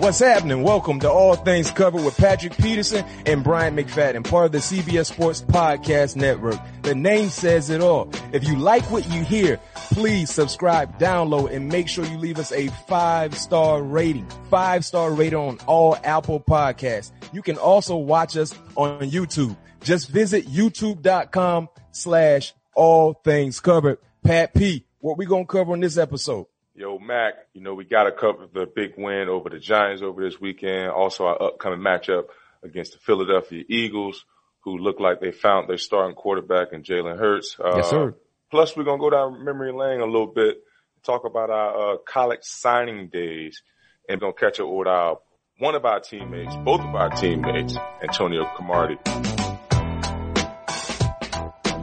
What's happening? Welcome to All Things Covered with Patrick Peterson and Bryant McFadden, part of the CBS Sports Podcast Network. The name says it all. If you like what you hear, please subscribe, download, and make sure you leave us a five star rating. Five star rating on all Apple podcasts. You can also watch us on YouTube. Just visit youtube.com slash all things covered. Pat P, what we gonna cover in this episode? Yo, Mac, you know, we got to cover the big win over the Giants over this weekend. Also, our upcoming matchup against the Philadelphia Eagles, who look like they found their starting quarterback in Jalen Hurts. Uh, Yes, sir. Plus, we're going to go down memory lane a little bit, talk about our uh, college signing days, and going to catch up with our one of our teammates, both of our teammates, Antonio Cromartie.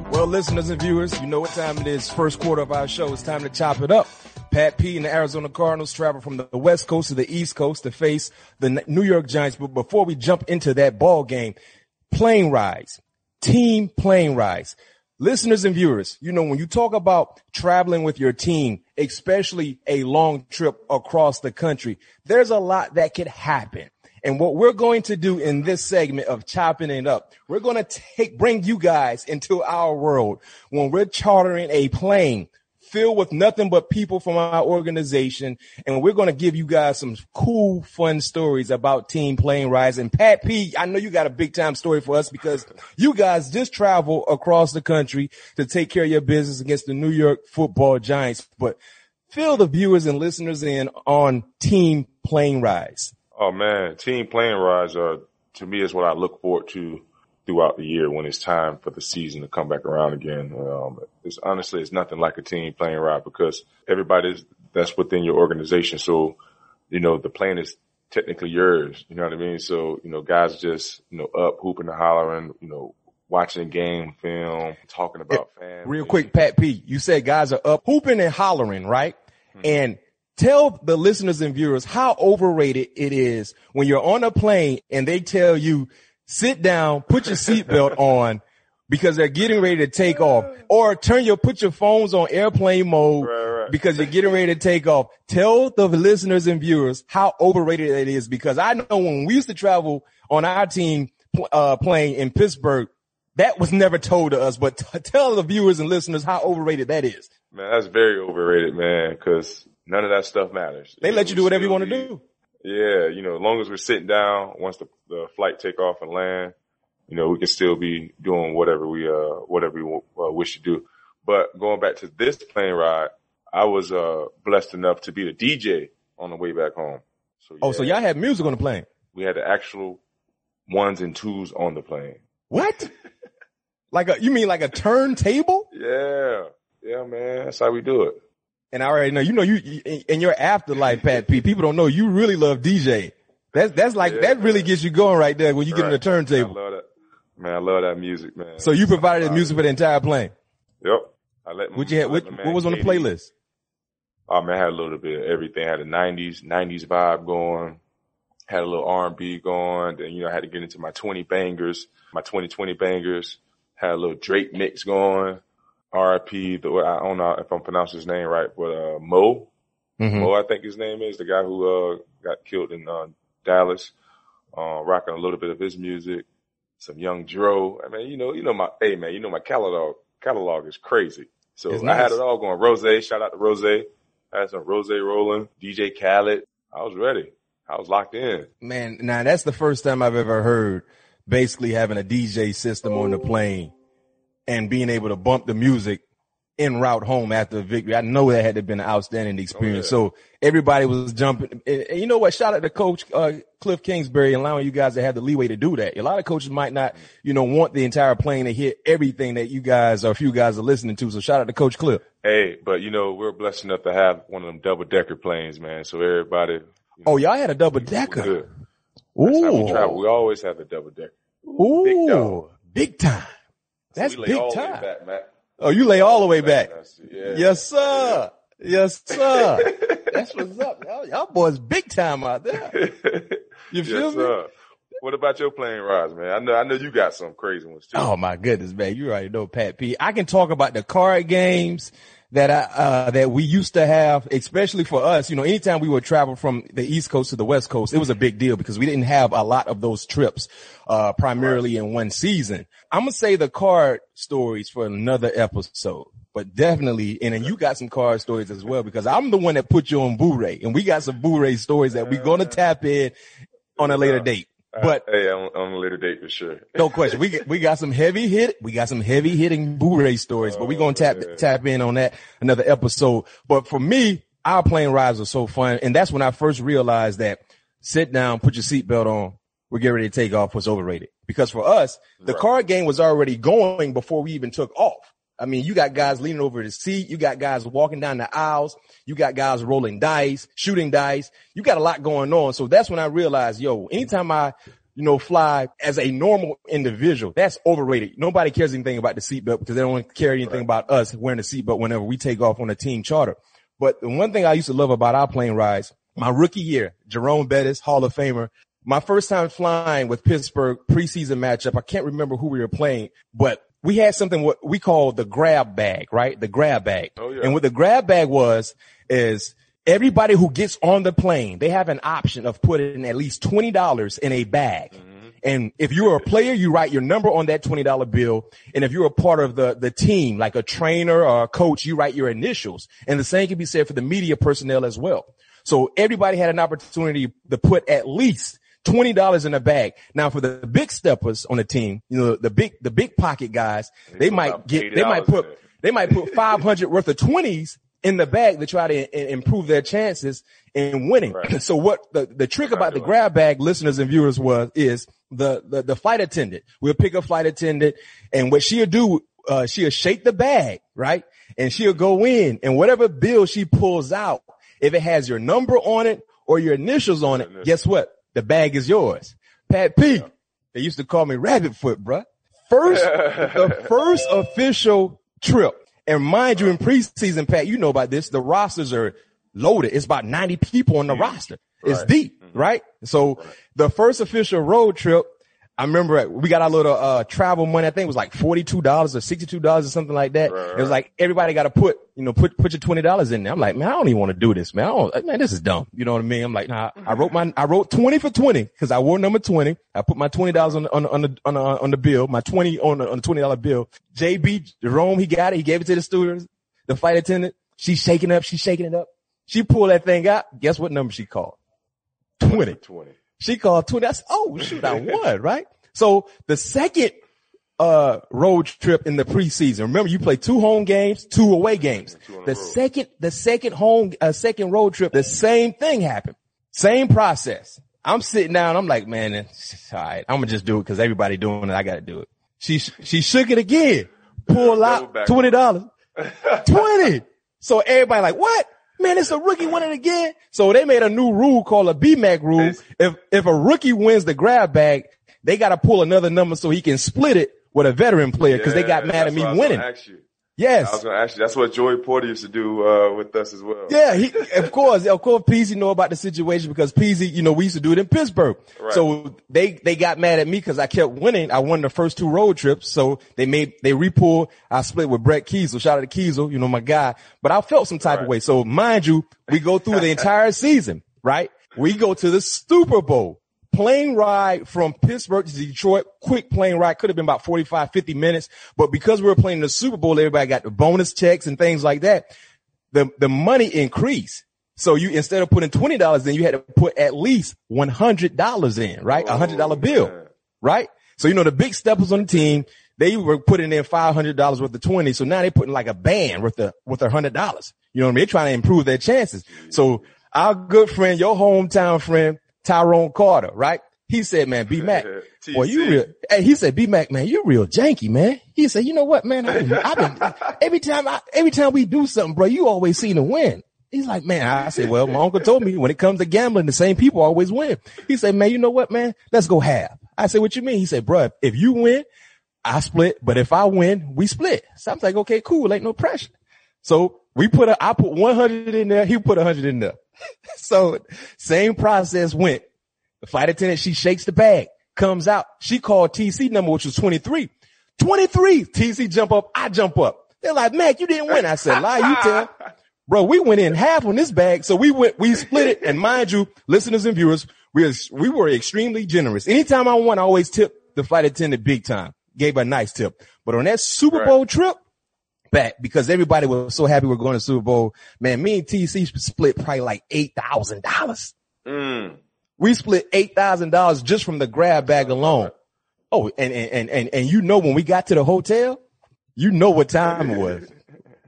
Well, listeners and viewers, you know what time it is. First quarter of our show. It's time to chop it up. Pat P and the Arizona Cardinals travel from the West Coast to the East Coast to face the New York Giants. But before we jump into that ball game, plane rides, team plane rides. Listeners and viewers, you know, when you talk about traveling with your team, especially a long trip across the country, there's a lot that could happen. And what we're going to do in this segment of chopping it up, we're going to take, bring you guys into our world when we're chartering a plane filled with nothing but people from our organization. And we're going to give you guys some cool, fun stories about team plane rides. And Pat P, I know you got a big time story for us because you guys just travel across the country to take care of your business against the New York football giants. But fill the viewers and listeners in on team plane rides. Oh man, team plane rides are uh, to me is what I look forward to throughout the year when it's time for the season to come back around again. Um, it's honestly it's nothing like a team playing ride because everybody's that's within your organization. So you know the plane is technically yours. You know what I mean? So you know guys just you know up hooping and hollering. You know watching game film, talking about fans. Real quick, Pat P, you said guys are up hooping and hollering, right? And tell the listeners and viewers how overrated it is when you're on a plane and they tell you sit down, put your seatbelt on because they're getting ready to take off or turn your, put your phones on airplane mode Right, right. because you're getting ready to take off. Tell the listeners and viewers how overrated it is because I know when we used to travel on our team, uh, plane in Pittsburgh, that was never told to us, but t- tell the viewers and listeners how overrated that is. Man, that's very overrated, man, because none of that stuff matters. They let you do whatever you want to do. Yeah, you know, as long as we're sitting down, once the, the flight take off and land, you know, we can still be doing whatever we, uh, whatever we uh, wish to do. But going back to this plane ride, I was, uh, blessed enough to be the DJ on the way back home. So, Oh, so y'all had music on the plane. we had the actual ones and twos on the plane. What? like a, you mean like a turntable? Yeah. Yeah, man. That's how we do it. And I already know, you know, you, in your afterlife, Pat P, people don't know you really love DJ. That's, that's like, Yeah, that really man. gets you going right there when you get on the Right. Man, I turntable. love that. Man, I love that music, man. So you provided the uh, music for the entire plane. Yep. I let What you had, what, what was on the playlist? Oh man, I had a little bit of everything. I had a nineties, nineties vibe going, had a little R and B going. Then, you know, I had to get into my 20 bangers, my 2020 bangers, had a little Drake mix going. RIP, the, I don't know if I'm pronouncing his name right, but, uh, Mo, Mhm. Mo, I think his name is the guy who, uh, got killed in, uh, Dallas, uh, rocking a little bit of his music, some young Dro. I mean, you know, you know my, hey man, you know my catalog, catalog is crazy. So I had it all going. Rose, shout out to Rose. I had some Rose rolling, DJ Khaled. I was ready. I was locked in. Man, now that's the first time I've ever heard basically having a DJ system on the plane and being able to bump the music en route home after a victory. I know that had to have been an outstanding experience. Oh, yeah. So everybody was jumping. And, you know what? Shout out to Coach uh, Cliff Kingsbury allowing you guys to have the leeway to do that. A lot of coaches might not, you know, want the entire plane to hear everything that you guys or a few guys are listening to. So shout out to Coach Cliff. Hey, but you know, we're blessed enough to have one of them double decker planes, man. So everybody. You know, oh, y'all had a double decker. Ooh. we travel. We always have the double decker. Ooh, big, big time. That's so big time. Back, oh, you lay all the way back. Yeah. Yes, sir. Yes, sir. That's what's up. Y'all, y'all boys big time out there. You feel yes, me? Sir. What about your plane rides, man? I know, I know you got some crazy ones too. Oh my goodness, man. You already know Pat P. I can talk about the card games that I, uh, that we used to have, especially for us, you know, anytime we would travel from the East Coast to the West Coast, it was a big deal because we didn't have a lot of those trips, uh, primarily in one season. I'm going to say the card stories for another episode, but definitely, and then you got some card stories as well because I'm the one that put you on Boo-ray and we got some Boo-ray stories that we're going to tap in on a later date. Uh, but hey, on, on a later date for sure. no question. We we got some heavy hit. We got some heavy hitting Boo-ray stories, but we're gonna tap oh, tap in on that another episode. But for me, our plane rides are so fun, and that's when I first realized that sit down, put your seatbelt on. We're getting ready to take off. Was overrated because for us, the right. card game was already going before we even took off. I mean, you got guys leaning over the seat. You got guys walking down the aisles. You got guys rolling dice, shooting dice. You got a lot going on. So that's when I realized, yo, anytime I, you know, fly as a normal individual, that's overrated. Nobody cares anything about the seatbelt because they don't care anything right. about us wearing the seatbelt whenever we take off on a team charter. But the one thing I used to love about our plane rides, my rookie year, Jerome Bettis, Hall of Famer, my first time flying with Pittsburgh preseason matchup. I can't remember who we were playing, but we had something what we call the grab bag, right? The grab bag. Oh, yeah. And what the grab bag was is everybody who gets on the plane, they have an option of putting at least $20 in a bag. Mm-hmm. And if you're a player, you write your number on that $20 bill. And if you're a part of the, the team, like a trainer or a coach, you write your initials. And the same can be said for the media personnel as well. So everybody had an opportunity to put at least twenty dollars in a bag. Now for the big steppers on the team, you know, the big the big pocket guys, they might get they might put they might put five hundred worth of twenties in the bag to try to improve their chances in winning. Right. So what the, the trick about the grab bag listeners and viewers was, is the, the, the flight attendant. We'll pick a flight attendant and what she'll do, uh, she'll shake the bag, right? And she'll go in and whatever bill she pulls out, if it has your number on it or your initials on it, guess what? The bag is yours. Pat P. They used to call me Rabbit Foot, bruh. First, the first official trip. And mind you, in preseason, Pat, you know about this. The rosters are loaded. It's about 90 people on the roster. It's right. deep, mm-hmm. right? So right. the first official road trip, I remember we got our little uh travel money. I think it was like forty two dollars or sixty two dollars or something like that. Right, it was like everybody got to put you know put put your twenty dollars in there. I'm like, man, I don't even want to do this, man. I don't, man, this is dumb. You know what I mean? I'm like, nah. I wrote my I wrote twenty for twenty because I wore number twenty. I put my twenty dollars on the, on the, on the on the on the bill, my twenty on the on the twenty dollar bill. JB Jerome, he got it. He gave it to the students. The flight attendant, she's shaking up. She's shaking it up. She pulled that thing out. Guess what number she called? Twenty. Twenty. She called twenty. That's oh shoot, I won right. So the second uh road trip in the preseason. Remember, you play two home games, two away games. Two the second, the second home, uh, second road trip, the same thing happened. Same process. I'm sitting down. I'm like, man, it's all right. I'm gonna just do it because everybody doing it. I gotta do it. She she shook it again. Pull out twenty dollars. Twenty. So everybody like, what? Man, it's a rookie winning again. So they made a new rule called a BMAC rule. If if a rookie wins the grab bag, they got to pull another number so he can split it with a veteran player because yeah, they got mad at me winning. Yes. I was going to ask you. That's what Joey Porter used to do, uh, with us as well. Yeah. He, of course, of course, Peasy know about the situation because Peasy, you know, we used to do it in Pittsburgh. Right. So they, they got mad at me because I kept winning. I won the first two road trips. So they made, they repulled. I split with Brett Keisel. Shout out to Kiesel, you know, my guy, but I felt some type right. of way. So mind you, we go through the entire season, right? We go to the Super Bowl plane ride from Pittsburgh to Detroit, quick plane ride, could have been about 45, 50 minutes. But because we were playing the Super Bowl, everybody got the bonus checks and things like that. The, the money increased. So you, instead of putting $20 in, you had to put at least $100 in, right? A hundred dollar bill, right? So, you know, the big steppers on the team, they were putting in five hundred dollars worth of twenty, so now they're putting like a band worth of with a hundred dollars. You know what I mean? They're trying to improve their chances. So our good friend, your hometown friend, Tyrone Carter, right? He said, man, B Mac, boy, you real, hey, he said, B Mac, man, you real janky, man. He said, you know what, man? I've been, I've been every time I, every time we do something, bro, you always seem to win. He's like, man, I said, well, my uncle told me when it comes to gambling, the same people always win. He said, man, you know what, man? Let's go half. I said, what you mean? He said, bro, if you win, I split, but if I win, we split. So I'm like, okay, cool. Ain't no pressure. So we put a, I put 100 in there. He put 100 in there. so same process went. The flight attendant, she shakes the bag, comes out. She called TC number, which was 23. 23. TC jump up. I jump up. They're like, Mac, you didn't win. I said, lie, you tell. Bro, we went in half on this bag. So we went, we split it. And mind you, listeners and viewers, we, we were extremely generous. Anytime I won, I always tip the flight attendant big time. Gave a nice tip. But on that Super Bowl right. trip, back because everybody was so happy we are going to Super Bowl. Man, me and TC split probably like eight thousand dollars. Mm. We split eight thousand dollars just from the grab bag alone. Oh, and and and and you know when we got to the hotel, you know what time it was.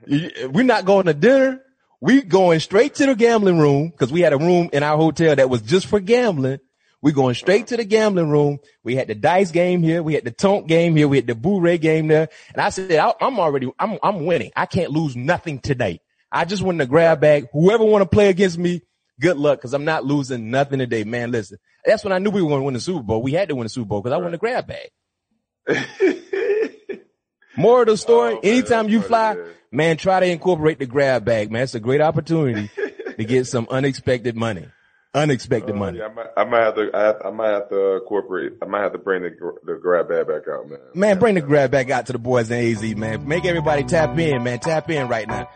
We're not going to dinner. We going straight to the gambling room because we had a room in our hotel that was just for gambling. We going straight to the gambling room. We had the dice game here. We had the tonk game here. We had the Boo-Ray game there. And I said, I, am already, I'm, I'm winning. I can't lose nothing today. I just want to grab bag. Whoever want to play against me, good luck. Cause I'm not losing nothing today, man. Listen, that's when I knew we were going to win the Super Bowl. We had to win the Super Bowl because I won the grab bag. More of the story. Oh, anytime you fly, man, try to incorporate the grab bag, man. It's a great opportunity to get some unexpected money. Unexpected uh, money. Yeah, I, might, I might have to. I, have, I, might have to incorporate. I might have to bring the, the grab bag back out, man. Man, bring the grab bag out to the boys in AZ, man. Make everybody tap in, man. Tap in right now.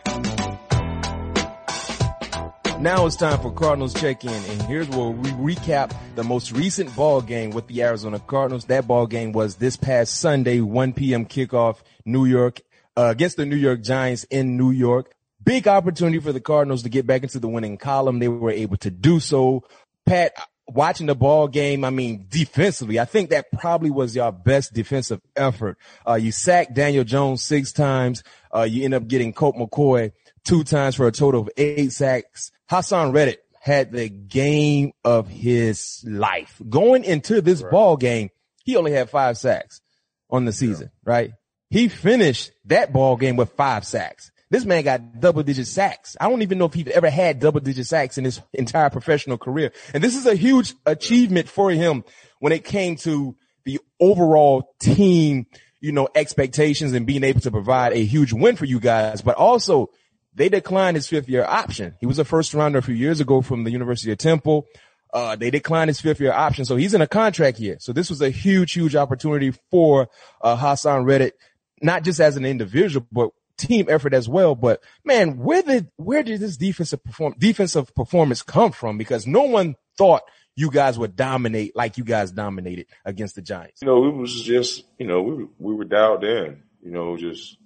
Now it's time for Cardinals check-in, and here's where we recap the most recent ball game with the Arizona Cardinals. That ball game was this past Sunday, 1 p.m. kickoff, New York, uh, against the New York Giants in New York. Big opportunity for the Cardinals to get back into the winning column. They were able to do so. Pat, watching the ball game, I mean, defensively, I think that probably was your best defensive effort. Uh, you sacked Daniel Jones six times. Uh, you end up getting Colt McCoy two times for a total of eight sacks. Haason Reddick had the game of his life. Going into this right. ball game, he only had five sacks on the season, yeah. right? He finished that ball game with five sacks. This man got double digit sacks. I don't even know if he'd ever had double digit sacks in his entire professional career. And this is a huge achievement for him when it came to the overall team, you know, expectations and being able to provide a huge win for you guys, but also they declined his fifth year option. He was a first rounder a few years ago from the University of Temple. Uh, they declined his fifth year option. So he's in a contract here. So this was a huge, huge opportunity for, uh, Haason Reddick, not just as an individual, but team effort as well. But man, where did, where did this defensive perform, defensive performance come from? Because no one thought you guys would dominate like you guys dominated against the Giants. You know, it was just, you know, we, we were dialed in, you know, just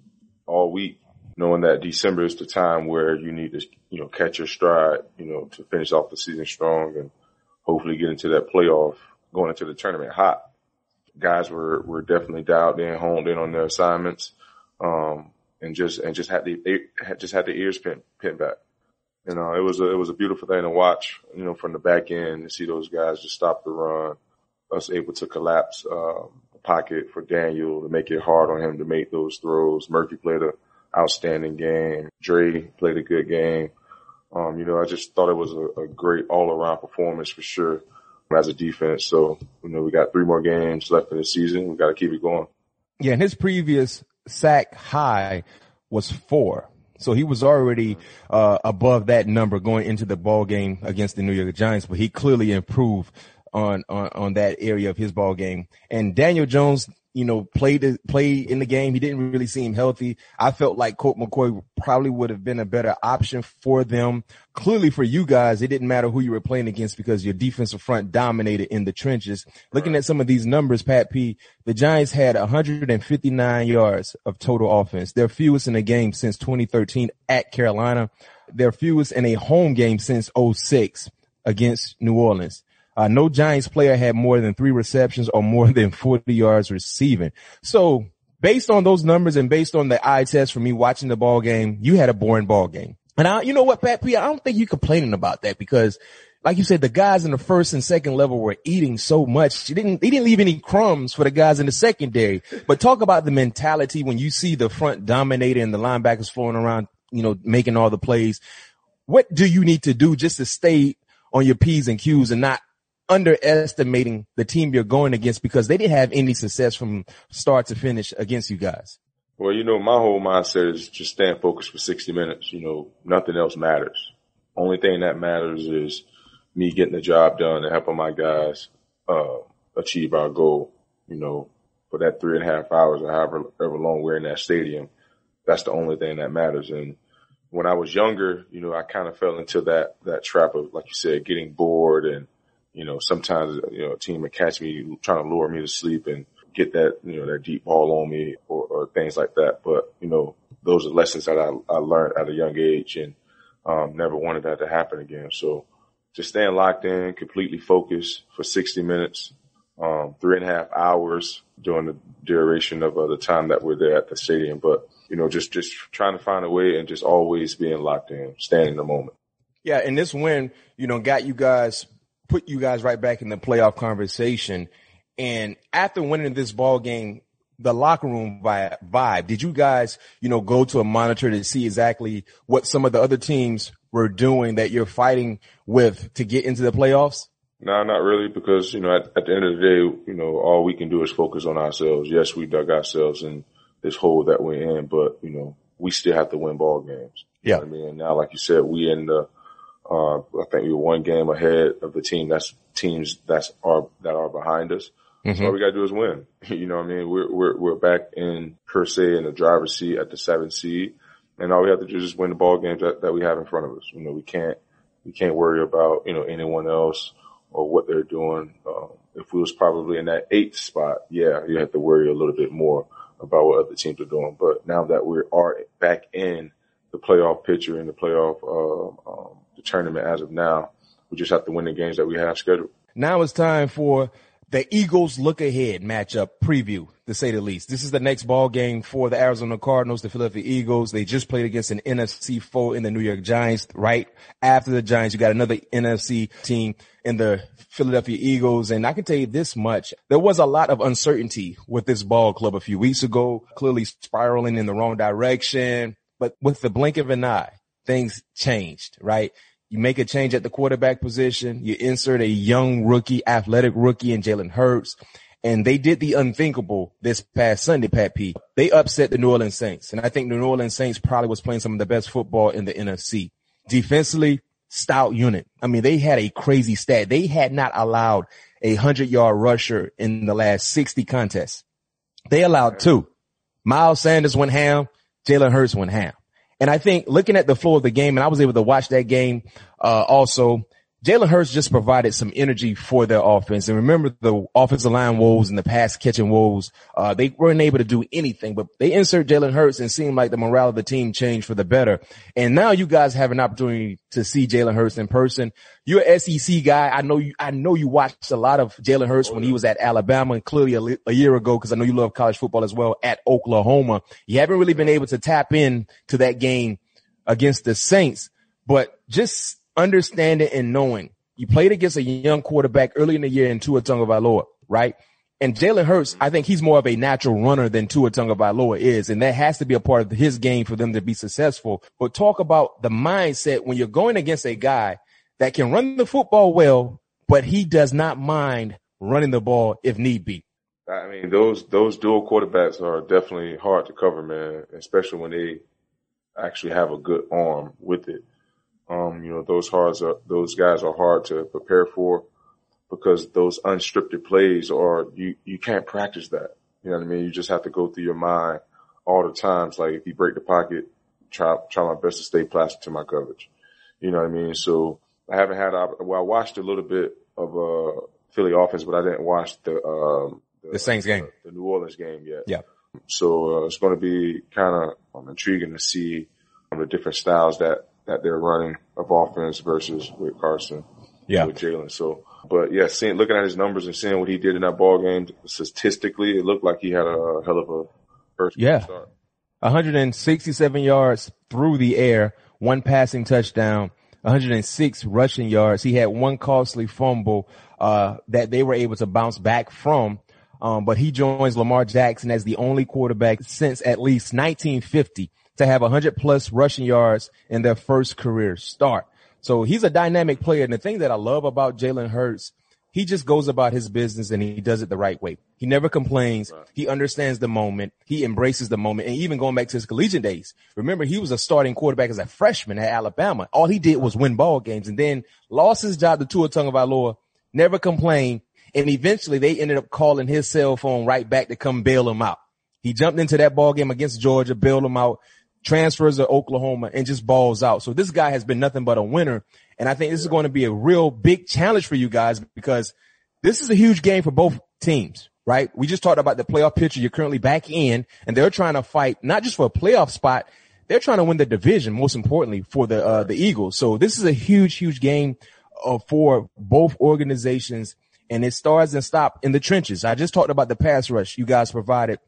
all week knowing that December is the time where you need to, you know, catch your stride, you know, to finish off the season strong and hopefully get into that playoff, going into the tournament hot. Guys were, were definitely dialed in, honed in on their assignments, um, and just, and just had the, just had the ears pinned, pinned back. You know, it was a, it was a beautiful thing to watch, you know, from the back end to see those guys just stop the run, us able to collapse, um, pocket for Daniel to make it hard on him to make those throws. Murphy played a, outstanding game. Dre played a good game. Um, you know, I just thought it was a, a great all around performance for sure as a defense. So, you know, we got three more games left in the season. We got to keep it going. Yeah. And his previous sack high was four. So he was already, uh, above that number going into the ball game against the New York Giants, but he clearly improved on, on, on that area of his ball game. And Daniel Jones you know, played played in the game. He didn't really seem healthy. I felt like Colt McCoy probably would have been a better option for them. Clearly for you guys, it didn't matter who you were playing against because your defensive front dominated in the trenches. Looking at some of these numbers, Pat P, the Giants had 159 yards of total offense. Their fewest in a game since 2013 at Carolina. Their fewest in a home game since 06 against New Orleans. Uh, no Giants player had more than three receptions or more than 40 yards receiving. So based on those numbers and based on the eye test for me watching the ball game, you had a boring ball game. And I, you know what, Pat P, I don't think you're complaining about that because like you said, the guys in the first and second level were eating so much. He didn't, he didn't leave any crumbs for the guys in the secondary. But talk about the mentality when you see the front dominating and the linebackers flowing around, you know, making all the plays. What do you need to do just to stay on your P's and Q's and not underestimating the team you're going against because they didn't have any success from start to finish against you guys? Well, you know, my whole mindset is just staying focused for 60 minutes. You know, nothing else matters. Only thing that matters is me getting the job done and helping my guys uh, achieve our goal. You know, for that three and a half hours or however, long we're in that stadium, that's the only thing that matters. And when I was younger, you know, I kind of fell into that that trap of, like you said, getting bored and you know, sometimes, you know, a team would catch me trying to lure me to sleep and get that, you know, that deep ball on me or, or things like that. But, you know, those are lessons that I, I learned at a young age and, um, never wanted that to happen again. So just staying locked in, completely focused for 60 minutes, um, three and a half hours during the duration of uh, the time that we're there at the stadium. But, you know, just, just trying to find a way and just always being locked in, staying in the moment. Yeah. And this win, you know, got you guys put you guys right back in the playoff conversation. And after winning this ball game, the locker room vibe, did you guys, you know, go to a monitor to see exactly what some of the other teams were doing that you're fighting with to get into the playoffs? No, not really, because, you know, at, at, the end of the day, you know, all we can do is focus on ourselves. Yes, we dug ourselves in this hole that we're in, but, you know, we still have to win ball games. Yeah. I mean, now, like you said, we in the uh, I think we were one game ahead of the team that's teams that's are that are behind us. Mm-hmm. So all we gotta do is win. You know what I mean? We're we're we're back in per se in the driver's seat at the seventh seed, and all we have to do is just win the ball games that, that we have in front of us. You know, we can't we can't worry about you know anyone else or what they're doing. Um, if we was probably in that eighth spot, yeah, you have to worry a little bit more about what other teams are doing. But now that we are back in the playoff picture and the playoff uh, um, the tournament as of now. We just have to win the games that we have scheduled. Now it's time for the Eagles look ahead matchup preview, to say the least. This is the next ball game for the Arizona Cardinals, the Philadelphia Eagles. They just played against an NFC foe in the New York Giants. Right after the Giants, you got another NFC team in the Philadelphia Eagles. And I can tell you this much. There was a lot of uncertainty with this ball club a few weeks ago, clearly spiraling in the wrong direction. But with the blink of an eye, things changed, right? You make a change at the quarterback position. You insert a young rookie, athletic rookie in Jalen Hurts. And they did the unthinkable this past Sunday, Pat P. They upset the New Orleans Saints. And I think the New Orleans Saints probably was playing some of the best football in the NFC. Defensively, stout unit. I mean, they had a crazy stat. They had not allowed a hundred yard rusher in the last 60 contests. They allowed two. Miles Sanders went ham. Jalen Hurts went ham. And I think looking at the flow of the game, and I was able to watch that game, uh, also, Jalen Hurts just provided some energy for their offense. And remember the offensive line woes and the pass catching woes. Uh, they weren't able to do anything, but they insert Jalen Hurts and seemed like the morale of the team changed for the better. And now you guys have an opportunity to see Jalen Hurts in person. You're an SEC guy. I know you, I know you watched a lot of Jalen Hurts when he was at Alabama and clearly a, a year ago, cause I know you love college football as well at Oklahoma. You haven't really been able to tap in to that game against the Saints, but just understanding and knowing you played against a young quarterback early in the year in Tua Tagovailoa, right? And Jalen Hurts, I think he's more of a natural runner than Tua Tagovailoa is, and that has to be a part of his game for them to be successful. But talk about the mindset when you're going against a guy that can run the football well, but he does not mind running the ball if need be. I mean, those those dual quarterbacks are definitely hard to cover, man, especially when they actually have a good arm with it. Um, you know, those hard, are, those guys are hard to prepare for because those unscripted plays are, you, you can't practice that. You know what I mean? You just have to go through your mind all the times. Like if you break the pocket, try, try my best to stay plastic to my coverage. You know what I mean? So I haven't had, well, I watched a little bit of, uh, Philly offense, but I didn't watch the, um, the, the Saints game, the, the New Orleans game yet. Yeah. So uh, it's going to be kind of um, intriguing to see um, the different styles that that they're running of offense versus with Carson, yeah, with Jalen. So, but yeah, seeing looking at his numbers and seeing what he did in that ball game, statistically, it looked like he had a hell of a first Yeah. start. 167 yards through the air, one passing touchdown, 106 rushing yards. He had one costly fumble uh, that they were able to bounce back from. Um, but he joins Lamar Jackson as the only quarterback since at least 1950 to have 100 plus rushing yards in their first career start. So he's a dynamic player. And the thing that I love about Jalen Hurts, he just goes about his business and he does it the right way. He never complains. He understands the moment. He embraces the moment. And even going back to his collegiate days, remember he was a starting quarterback as a freshman at Alabama. All he did was win ball games and then lost his job to Tua Tagovailoa, never complained. And eventually they ended up calling his cell phone right back to come bail him out. He jumped into that ball game against Georgia, bailed him out, transfers to Oklahoma and just balls out. So this guy has been nothing but a winner. And I think this is going to be a real big challenge for you guys because this is a huge game for both teams, right? We just talked about the playoff picture. You're currently back in and they're trying to fight not just for a playoff spot. They're trying to win the division, most importantly for the, uh, the Eagles. So this is a huge, huge game uh, for both organizations and it starts and stop in the trenches. I just talked about the pass rush you guys provided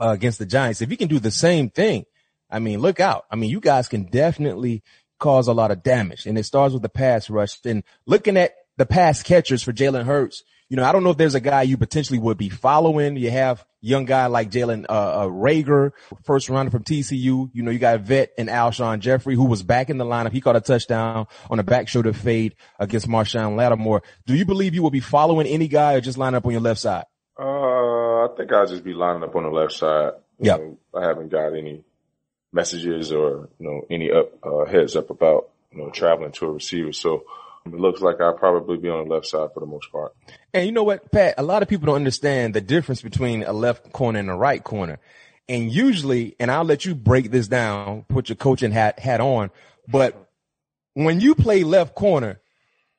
uh, against the Giants. If you can do the same thing, I mean, look out. I mean, you guys can definitely cause a lot of damage and it starts with the pass rush and looking at the pass catchers for Jalen Hurts. You know, I don't know if there's a guy you potentially would be following. You have young guy like Jalen, uh, uh, Reagor, first rounder from TCU. You know, you got a vet and Alshon Jeffery, who was back in the lineup. He caught a touchdown on a back shoulder fade against Marshon Lattimore. Do you believe you will be following any guy or just line up on your left side? Uh, I think I'll just be lining up on the left side. Know, I haven't got any messages or, you know, any up, uh, heads up about, you know, traveling to a receiver. So it looks like I'll probably be on the left side for the most part. And you know what, Pat? A lot of people don't understand the difference between a left corner and a right corner. And usually, and I'll let you break this down, put your coaching hat, hat on, but when you play left corner,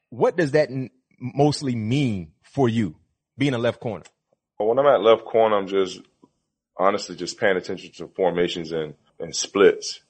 what does that n- mostly mean for you being a left corner? When I'm at left corner, I'm just honestly just paying attention to formations and, and splits,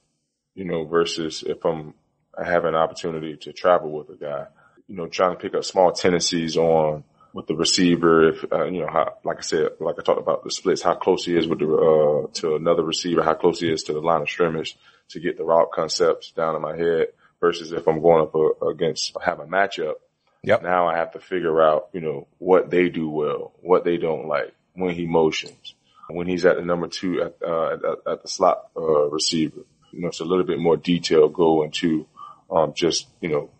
you know, versus if I'm, I have an opportunity to travel with a guy, you know, trying to pick up small tendencies on with the receiver. If, uh, you know, how, like I said, like I talked about the splits, how close he is with the, uh, to another receiver, how close he is to the line of scrimmage to get the route concepts down in my head versus if I'm going up uh, against, have a matchup. Yep. Now I have to figure out, you know, what they do well, what they don't like, when he motions, when he's at the number two at, uh, at, at the slot, uh, receiver. You know, it's a little bit more detail go into, um, just, you know,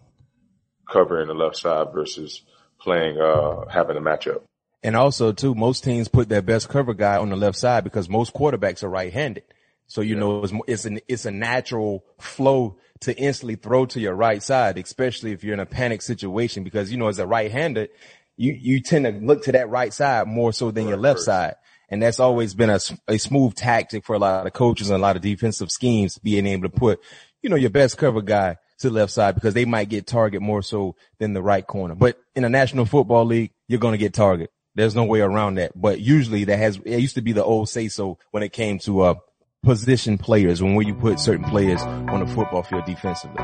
covering the left side versus playing, uh, having a matchup. And also too, most teams put their best cover guy on the left side because most quarterbacks are right-handed. So, you know, it's, it's an, it's a natural flow to instantly throw to your right side, especially if you're in a panic situation because, you know, as a right-hander, you, you tend to look to that right side more so than your left first. side. And that's always been a, a smooth tactic for a lot of coaches and a lot of defensive schemes, being able to put, you know, your best cover guy to the left side because they might get target more so than the right corner. But in a national football league, you're going to get target. There's no way around that. But usually that has, it used to be the old say so when it came to, uh, position players when you put certain players on the football field defensively.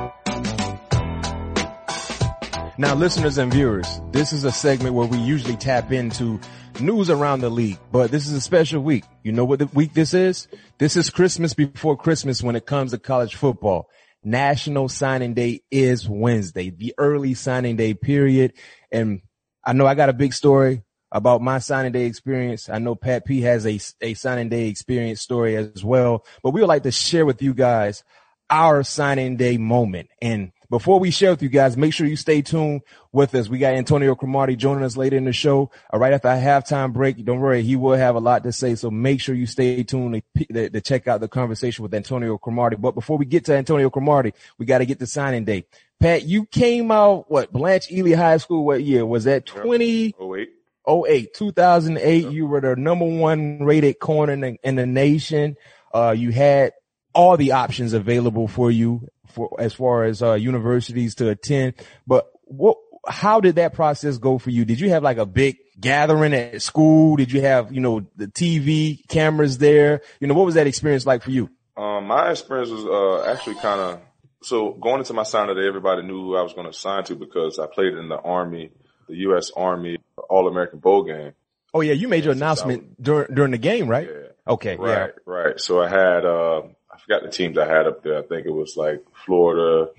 Now, listeners and viewers, this is a segment where we usually tap into news around the league, but this is a special week. You know what the week this is? This is Christmas before Christmas when it comes to college football. National signing day is Wednesday, the early signing day period. And I know I got a big story about my signing day experience. I know Pat P has a, a signing day experience story as well, but we would like to share with you guys our signing day moment. And before we share with you guys, make sure you stay tuned with us. We got Antonio Cromartie joining us later in the show. Uh, right after our halftime break. Don't worry. He will have a lot to say. So make sure you stay tuned to, to, to check out the conversation with Antonio Cromartie. But before we get to Antonio Cromartie, we got to get the signing day. Pat, you came out, what, Blanche Ely High School, what year? Was that 20? Oh wait. 08, 2008, you were the number one rated corner in the, in the nation. Uh, you had all the options available for you for as far as uh, universities to attend. But what, how did that process go for you? Did you have like a big gathering at school? Did you have, you know, the TV cameras there? You know, what was that experience like for you? Um, my experience was uh, actually kind of so going into my signing day, everybody knew who I was going to sign to because I played in the Army, the U.S. Army All American Bowl game. Oh yeah, you made your announcement during during the game, right? Yeah. Okay, Right, yeah. right. So I had, uh, forgot the teams I had up there. I think it was like Florida,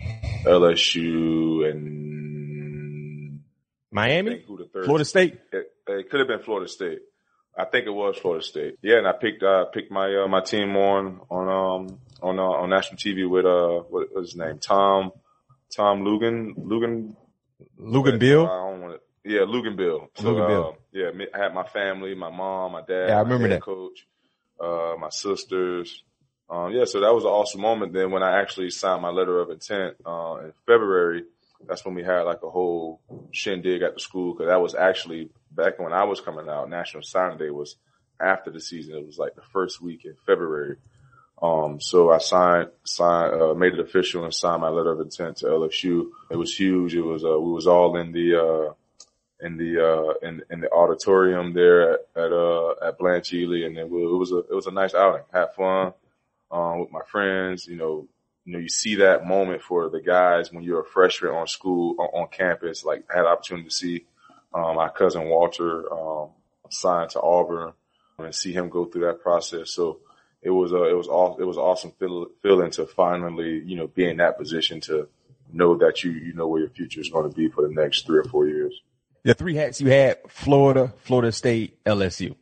LSU, and Miami, who the third. Florida State. It, it could have been Florida State. I think it was Florida State. Yeah, and I picked uh picked my uh, my team on on um on uh, on national TV with uh what was his name Tom Tom Lugan Lugan Lugan I Bill. don't want to, yeah Luginbill. So, Luginbill. uh, yeah, I had my family, my mom, my dad, Yeah, I my remember head that. coach, uh my sisters. Um, yeah, so that was an awesome moment. Then when I actually signed my letter of intent uh, in February, that's when we had like a whole shindig at the school because that was actually back when I was coming out. National Signing Day was after the season. It was like the first week in February. Um, so I signed, signed, uh, made it official and signed my letter of intent to LSU. It was huge. It was, uh, we was all in the, uh, in the, uh, in, in the auditorium there at, at, uh, at Blanche Ely. And it was, it was a, it was a nice outing. Had fun, um, with my friends, you know, you know, you see that moment for the guys when you're a freshman on school, on, campus. Like I had opportunity to see, um, my cousin Walter, um, signed to Auburn and see him go through that process. So it was, uh, it was all, it was awesome feel, feeling to finally, you know, be in that position to know that you, you know where your future is going to be for the next three or four years. The three hats you had: Florida, Florida State, LSU.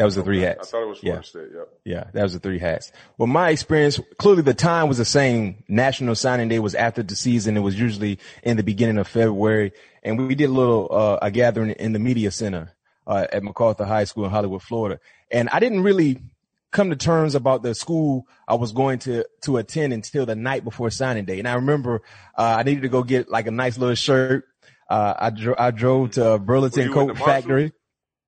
That was the three hats. I thought it was Florida Yeah. State. Yep. Yeah, that was the three hats. Well, my experience, clearly the time was the same. National Signing Day was after the season. It was usually in the beginning of February. And we did a little, uh, a gathering in the media center, uh, at MacArthur High School in Hollywood, Florida. And I didn't really come to terms about the school I was going to, to attend until the night before signing day. And I remember, uh, I needed to go get like a nice little shirt. Uh, I, dro- I drove to Burlington Coat? Factory.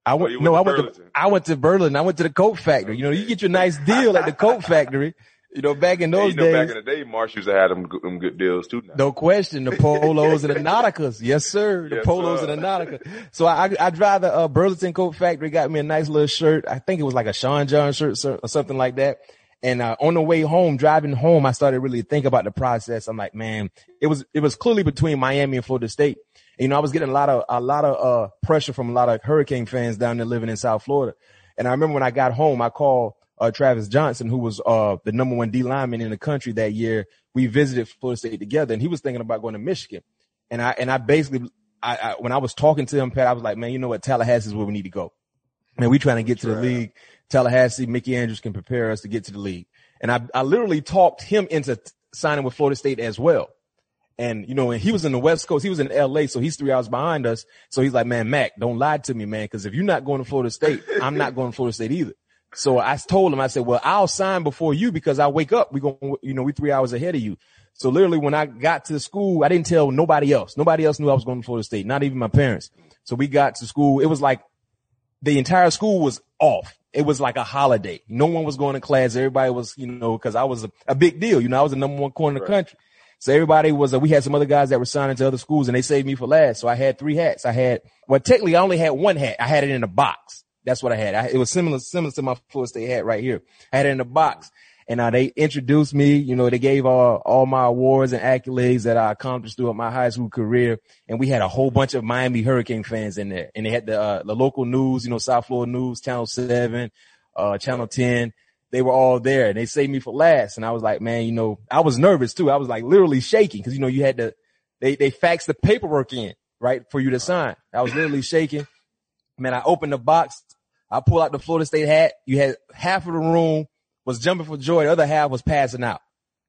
I went, you no, I went to, I went to Berlin. I went to the coat factory. You know, you get your nice deal at the coat factory. You know, back in those you know, days, back in the day, Marsh used to have them, good- them good deals too. Now. no question, the polos and the Nauticas. Yes, sir. The Yes, polos sir. and the Nautica. So I, I drive the uh, Burlington Coat Factory, got me a nice little shirt. I think it was like a Sean John shirt sir, or something like that. And uh, on the way home, driving home, I started really think about the process. I'm like, man, it was it was clearly between Miami and Florida State. You know, I was getting a lot of a lot of uh, pressure from a lot of Hurricane fans down there living in South Florida. And I remember when I got home, I called uh, Travis Johnson, who was uh, the number one D lineman in the country that year. We visited Florida State together, and he was thinking about going to Michigan. And I and I basically, I, I when I was talking to him, Pat, I was like, man, you know what, Tallahassee is where we need to go. Man, we trying to get to the league. Tallahassee, Mickey Andrews can prepare us to get to the league. And I, I literally talked him into signing with Florida State as well. And, you know, and he was in the West Coast. He was in LA. So he's three hours behind us. So he's like, man, Mac, don't lie to me, man. Cause if you're not going to Florida State, I'm not going to Florida State either. So I told him, I said, well, I'll sign before you because I wake up. We go, you know, we three hours ahead of you. So literally when I got to school, I didn't tell nobody else. Nobody else knew I was going to Florida State, not even my parents. So we got to school. It was like the entire school was off. It was like a holiday. No one was going to class. Everybody was, you know, cause I was a, a big deal. You know, I was the number one corner in the country. So everybody was, uh, we had some other guys that were signing to other schools and they saved me for last. So I had three hats. I had, well, technically I only had one hat. I had it in a box. That's what I had. I, it was similar, similar to my Florida State hat right here. I had it in a box and uh, they introduced me. You know, they gave all, all my awards and accolades that I accomplished throughout my high school career. And we had a whole bunch of Miami Hurricane fans in there. And they had the, uh, the local news, you know, South Florida News, Channel 7, uh, Channel 10. They were all there and they saved me for last. And I was like, man, you know, I was nervous too. I was like literally shaking because, you know, you had to, they, they faxed the paperwork in, right, for you to sign. I was literally shaking. Man, I opened the box. I pulled out the Florida State hat. You had half of the room was jumping for joy. The other half was passing out,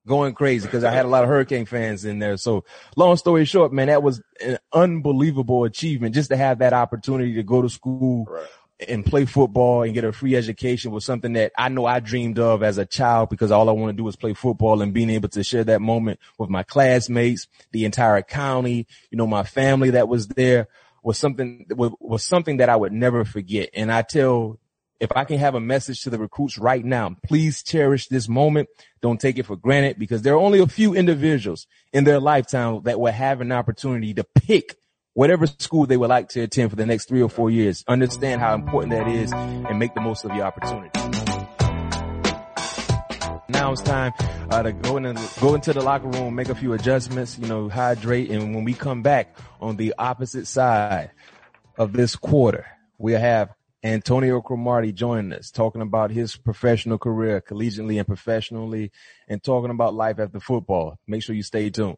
going crazy because I had a lot of Hurricane fans in there. So long story short, man, that was an unbelievable achievement just to have that opportunity to go to school Right. And play football and get a free education was something that I know I dreamed of as a child because all I want to do is play football and being able to share that moment with my classmates, the entire county, you know, my family that was there was something was, something that I would never forget. And I tell if I can have a message to the recruits right now, please cherish this moment. Don't take it for granted because there are only a few individuals in their lifetime that will have an opportunity to pick whatever school they would like to attend for the next three or four years. Understand how important that is and make the most of your opportunity. Now it's time uh, to go in and go into the locker room, make a few adjustments, you know, hydrate, and when we come back on the opposite side of this quarter, we'll have Antonio Cromartie joining us, talking about his professional career, collegiately and professionally, and talking about life after football. Make sure you stay tuned.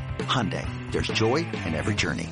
Hyundai, there's joy in every journey.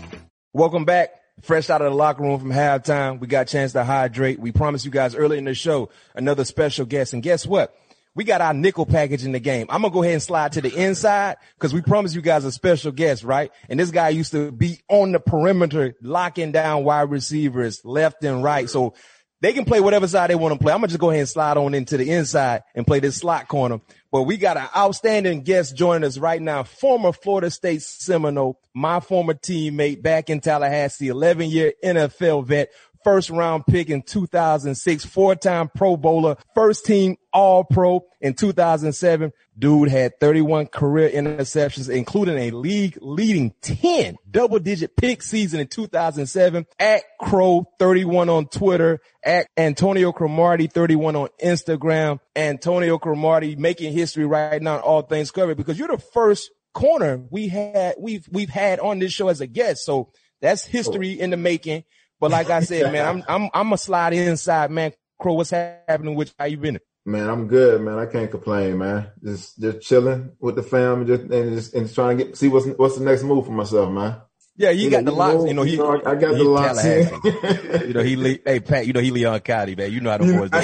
Welcome back. Fresh out of the locker room from halftime. We got a chance to hydrate. We promised you guys early in the show another special guest. And guess what? We got our nickel package in the game. I'm going to go ahead and slide to the inside because we promised you guys a special guest, right? And this guy used to be on the perimeter, locking down wide receivers left and right. So they can play whatever side they want to play. I'm gonna just go ahead and slide on into the inside and play this slot corner. But we got an outstanding guest joining us right now. Former Florida State Seminole, my former teammate back in Tallahassee, 11 year NFL vet, first round pick in 2006, four time pro bowler, first team all pro in 2007. Dude had 31 career interceptions, including a league leading 10 double digit pick season in 2007 at Cro 31 on Twitter, at Antonio Cromartie 31 on Instagram. Antonio Cromartie making history right now all things covered because you're the first corner we had, we've, we've had on this show as a guest. So that's history in the making. But like I said, man, I'm, I'm, I'm a slide inside, man. Cro, what's happening with you? How you been? Man, I'm good, man. I can't complain, man. Just just chilling with the family, just and just and trying to get see what's what's the next move for myself, man. Yeah, you, you got know, the locks. You know, he. You know, I got the locks. you know, he. Hey, Pat. You know, he Leon County, man. You know how them boys do.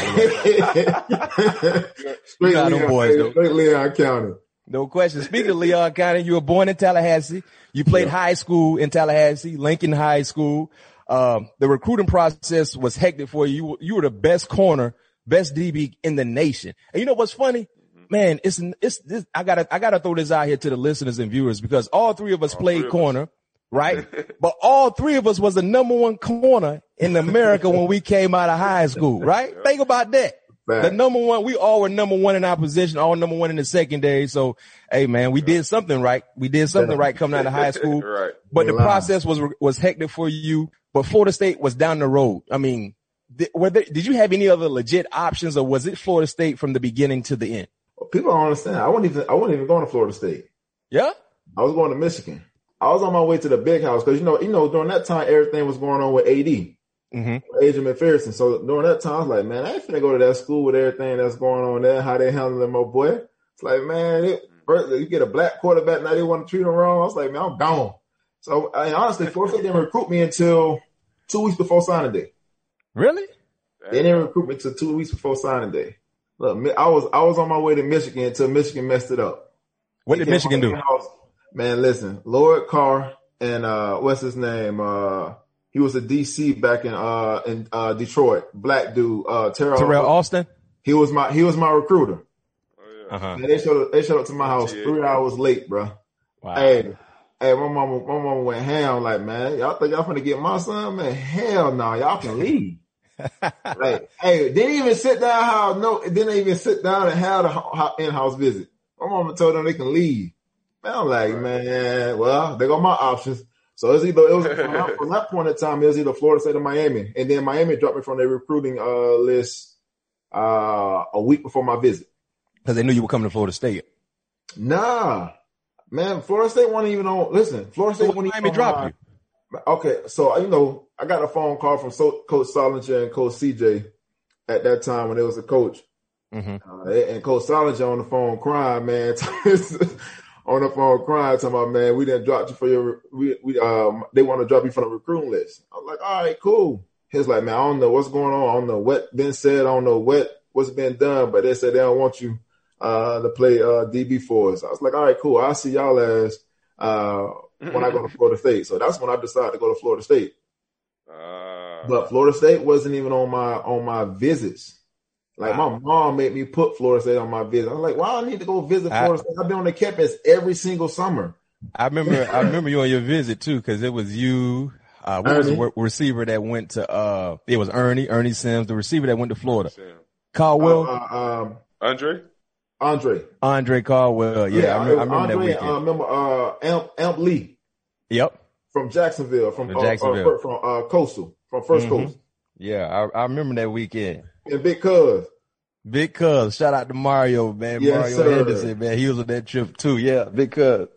Straight you know Leon, boys do. Straight Leon County. No question. Speaking of Leon County, you were born in Tallahassee. You played yeah. high school in Tallahassee, Lincoln High School. Um, the recruiting process was hectic for you. You, were the best corner, best DB in the nation. And you know what's funny? Mm-hmm. Man, it's, it's, this, I gotta, I gotta throw this out here to the listeners and viewers because all three of us all played corner, us. right? but all three of us was the number one corner in America when we came out of high school, right? Think about that. The number one, we all were number one in our position, all number one in the secondary. So, hey man, we did something right. We did something right coming out of high school. right. But the process was was hectic for you. But Florida State was down the road. I mean, did, there, did you have any other legit options, or was it Florida State from the beginning to the end? Well, People don't understand. I wasn't even I wasn't even going to Florida State. Yeah, I was going to Michigan. I was on my way to the big house because you know you know during that time everything was going on with AD. Mm-hmm. Adrian McPherson. So during that time, I was like, man, I ain't finna go to that school with everything that's going on there, how they handling my boy. It's like, man, it, you get a black quarterback, now they want to treat him wrong. I was like, man, I'm gone. So I honestly, Florida State didn't recruit me until two weeks before signing day. Really? They didn't recruit me until two weeks before signing day. Look, I was I was on my way to Michigan until Michigan messed it up. What did Michigan do? House. Man, listen, Lloyd Carr and uh what's his name? Uh he was a DC back in uh in uh Detroit. Black dude, uh Teryl, Teryl Austin. He was my he was my recruiter. Oh, yeah. uh-huh. they showed up, they showed up to my house three hours late, bro. Wow. Hey, Hey, my mama, my mama went ham like, man, y'all think y'all gonna get my son? Man, hell no, y'all can leave. like, hey, didn't even sit down how no, didn't even sit down and have the in-house visit. My mama told them they can leave. Man, I'm like, man, well, they got my options. So it's either it was from that point in time, it was either Florida State or Miami, and then Miami dropped me from their recruiting uh, list uh, a week before my visit because they knew you were coming to Florida State. Nah, Man, Florida State wasn't even on. Listen, Florida State so wasn't even drop you. Okay, so you know, I got a phone call from so, Coach Solinger and Coach CJ at that time when it was a coach, mm-hmm. uh, and Coach Solinger on the phone crying, man, on the phone crying, talking about, man, we didn't drop you for your, we, we um, they want to drop you from the recruiting list. I was like, all right, cool. He's like, man, I don't know what's going on. I don't know what been said. I don't know what what's been done, but they said they don't want you uh, to play uh, DB for us. I was like, all right, cool. I'll see y'all as uh, when I go to Florida State. So that's when I decided to go to Florida State. Uh, but Florida State wasn't even on my on my visits. Like wow. my mom made me put Florida State on my visit. I was like, why well, I need to go visit Florida I, State? I've been on the campus every single summer. I remember I remember you on your visit too, because it was you. Uh, what Ernie. was the receiver that went to? Uh, it was Ernie, Ernie Sims, the receiver that went to Florida. Caldwell, uh, uh um, Andre, Andre, Andre Caldwell. Yeah, yeah I, remember, I remember Andre, that weekend. I remember uh, Amp, Amp Lee. Yep, from Jacksonville, from, from uh, Jacksonville, from uh, Coastal, from 1st mm-hmm. Coast. Yeah, I, I remember that weekend. And Big Cuz. Big Cuz. Shout out to Mario, man. Yes, Mario sir. Henderson, man. He was on that trip too. Yeah, Big Cuz.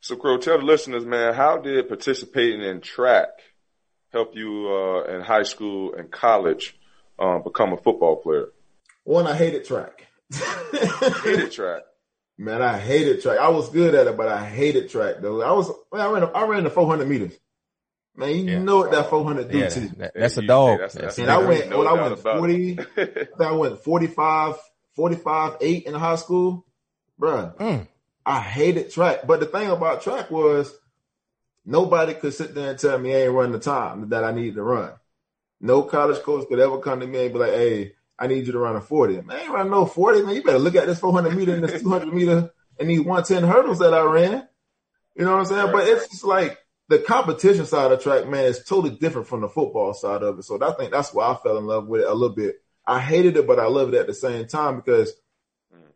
So, Cro, tell the listeners, man, how did participating in track help you uh, in high school and college um, become a football player? One, I hated track. Hated track. Man, I hated track. I was good at it, but I hated track though. I was I ran I ran the 400 meters. Man, you yeah. know what that 400 do yeah, to you. that's a dog. That's, that's, and I went no when I went 40, I went 45, 45, 8 in high school. Bruh, mm. I hated track. But the thing about track was nobody could sit there and tell me I ain't running the time that I needed to run. No college coach could ever come to me and be like, hey, I need you to run a 40. Man, I ain't run no 40, man. You better look at this 400 meter and this 200 meter and these 110 hurdles that I ran. You know what I'm saying? But it's just like the competition side of track, man, is totally different from the football side of it. So I think that's why I fell in love with it a little bit. I hated it, but I loved it at the same time because,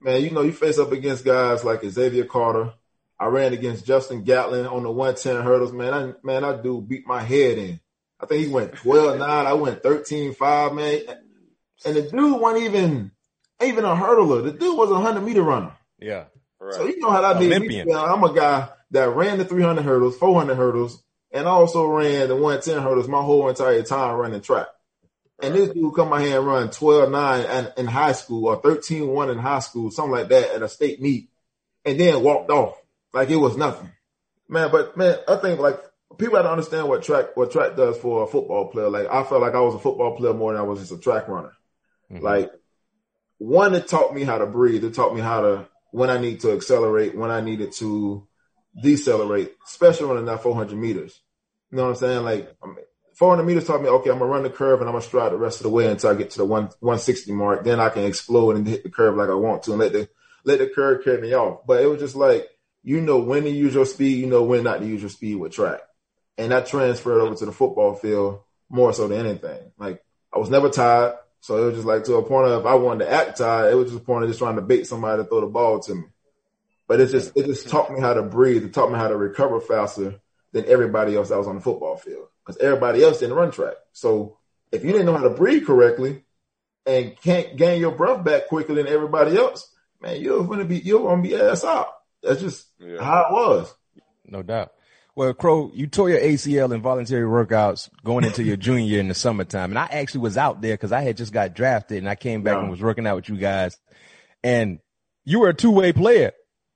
man, you know, you face up against guys like Xavier Carter. I ran against Justin Gatlin on the 110 hurdles, man. I, man, that dude beat my head in. I think he went 12 9. I went 13 5, man. And the dude wasn't even even a hurdler. The dude was a hundred meter runner. Yeah. Right. So you know how that made me feel. I'm a guy that ran the 300 hurdles, 400 hurdles, and also ran the 110 hurdles my whole entire time running track. And this dude come out here and run 12 9 in high school or 13 1 in high school, something like that at a state meet, and then walked off like it was nothing. Man, but man, I think like people have to understand what track what track does for a football player. Like I felt like I was a football player more than I was just a track runner. Mm-hmm. Like one, it taught me how to breathe. It taught me how to when I need to accelerate, when I needed to decelerate, especially running that 400 meters. You know what I'm saying? Like 400 meters taught me, okay, I'm gonna run the curve and I'm gonna stride the rest of the way until I get to the one 160 mark. Then I can explode and hit the curve like I want to and let the let the curve carry me off. But it was just like you know when to use your speed, you know when not to use your speed with track, and that transferred over to the football field more so than anything. Like I was never tired. So it was just like to a point of if I wanted to act tired, it was just a point of just trying to bait somebody to throw the ball to me. But it just it just taught me how to breathe. It taught me how to recover faster than everybody else that was on the football field. Because everybody else didn't run track. So if you didn't know how to breathe correctly and can't gain your breath back quicker than everybody else, man, you're gonna be you're gonna be ass out. That's just yeah. how it was. No doubt. Well, Cro, you tore your ACL in voluntary workouts going into your junior year in the summertime. And I actually was out there because I had just got drafted and I came back and was working out with you guys. And you were a two way player,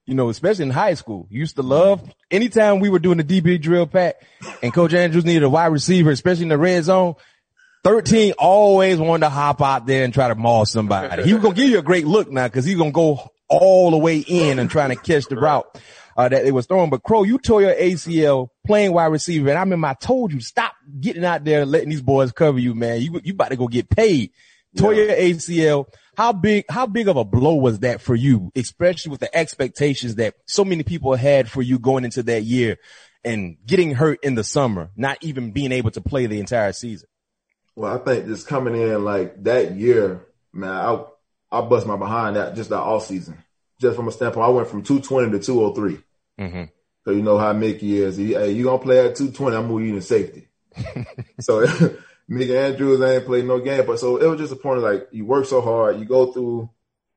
you know, especially in high school. You used to love anytime we were doing the DB drill pack and Coach Andrews needed a wide receiver, especially in the red zone. 13 always wanted to hop out there and try to maul somebody. He was going to give you a great look now because he's going to go all the way in and trying to catch the route uh, that it was throwing. But Cro, you tore your ACL playing wide receiver. And I remember I told you, stop getting out there and letting these boys cover you, man. You, you about to go get paid. Tore yeah. your ACL. How big, how big of a blow was that for you, especially with the expectations that so many people had for you going into that year and getting hurt in the summer, not even being able to play the entire season? Well, I think just coming in like that year, man, I, I bust my behind that just that off season. Just from a standpoint, I went from 220 to 203. Mm-hmm. So you know how Mickey is. He, hey, you gonna play at 220, I'm moving you to safety. so Mickey Andrews ain't played no game. But so it was just a point of like you work so hard, you go through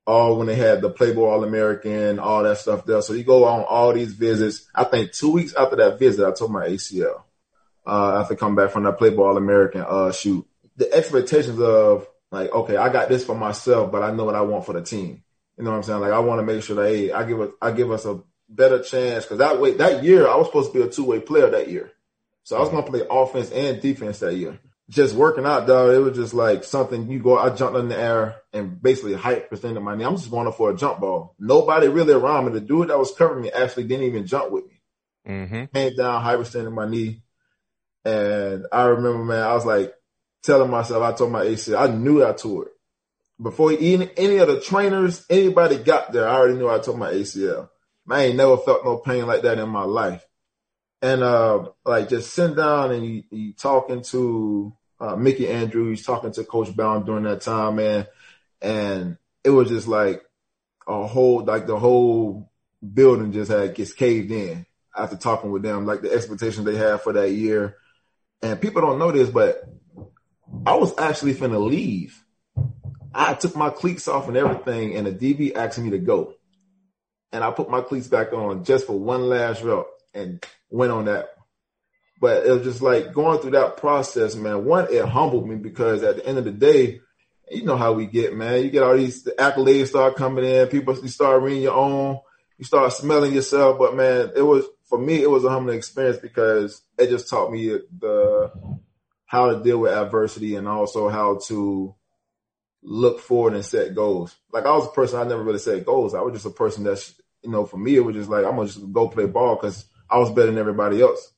all when they had the Playboy All American, all that stuff there. So you go on all these visits. I think two weeks after that visit, I told my ACL. Uh, after coming back from that Playboy All American uh, shoot. The expectations of like, okay, I got this for myself, but I know what I want for the team. You know what I'm saying? Like I want to make sure that hey, I give us I give us a better chance because that way that year I was supposed to be a two way player that year, so I was going to play offense and defense that year. just working out, dog, it was just like something you go, I jumped in the air and basically hyperextended my knee. I'm just going up for a jump ball. Nobody really around me. The dude that was covering me actually didn't even jump with me. Mm-hmm. Came down, hyperextended my knee. And I remember, man, I was like telling myself, I told my ACL, I knew I tore it. Before any, any of the trainers, anybody got there, I already knew I tore my ACL. I ain't never felt no pain like that in my life. And, uh, like just sitting down and you, you talking to, uh, Mickey Andrews, talking to Coach Brown during that time, man. And it was just like a whole, like the whole building just had gets caved in after talking with them, like the expectations they had for that year. And people don't know this, but I was actually finna leave. I took my cleats off and everything, and the DB asked me to go. And I put my cleats back on just for one last rep and went on that. But it was just like going through that process, man. One, it humbled me because at the end of the day, you know how we get, man. You get all these the accolades start coming in, people you start reading your own, you start smelling yourself. But man, it was for me, it was a humbling experience because it just taught me the how to deal with adversity and also how to look forward and set goals. Like I was a person I never really set goals. I was just a person that's you know for me it was just like I'm gonna just go play ball because I was better than everybody else.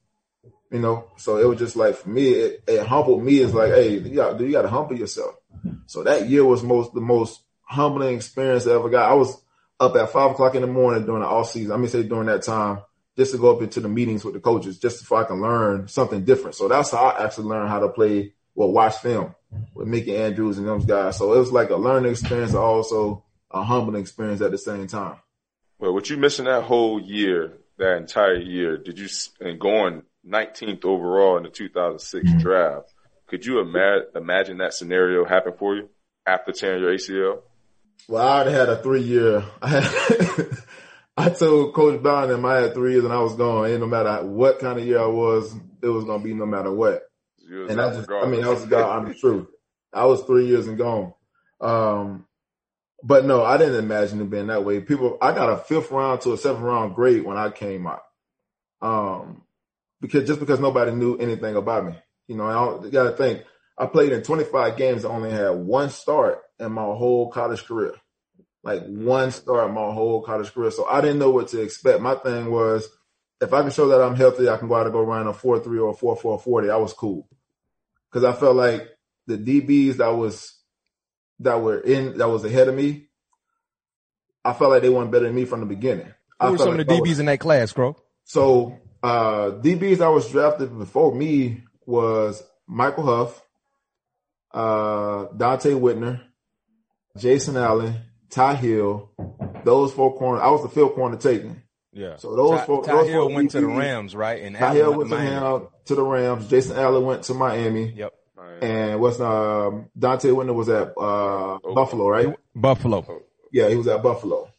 You know, so it was just like for me, it, it humbled me. It's like, hey, you got, you got to humble yourself. So that year was most the most humbling experience I ever got. I was up at five o'clock in the morning during the off season. I mean, say during that time, just to go up into the meetings with the coaches, just so I can learn something different. So that's how I actually learned how to play, well, watch film with Mickey Andrews and those guys. So it was like a learning experience, also a humbling experience at the same time. Well, what you missing that whole year, that entire year, did you and going 19th overall in the 2006 mm-hmm. draft? Could you ima- imagine that scenario happen for you after tearing your ACL? Well, I already had a three year. I had, I told Coach Bowden I had three years and I was gone. And no matter what kind of year I was, it was gonna be no matter what. And I just, I mean, I was God. I'm the truth. I was three years and gone. Um, but no, I didn't imagine it being that way. People, I got a fifth round to a seventh round grade when I came out. Um, because just because nobody knew anything about me, you know, I got to think. I played in 25 games. I only had one start in my whole college career like one start my whole college career. So I didn't know what to expect. My thing was if I can show that I'm healthy, I can go out and go run a four three or a four four forty. I was cool. Cause I felt like the DBs that was that were in that was ahead of me, I felt like they weren't better than me from the beginning. Who I were some like of the DBs was, in that class, Cro? So uh DBs I was drafted before me was Michael Huff, uh Donte Whitner, Jason Allen, Tye Hill, those four corners. I was the field corner taken. Yeah. So those Ty, four. Ty those Hill four went to the Rams, right? And Tye Hill went to, Miami. to the Rams. Jason Allen went to Miami. Yep. And what's um, Donte Whitner was at uh, Buffalo, right? Buffalo. Yeah, he was at Buffalo.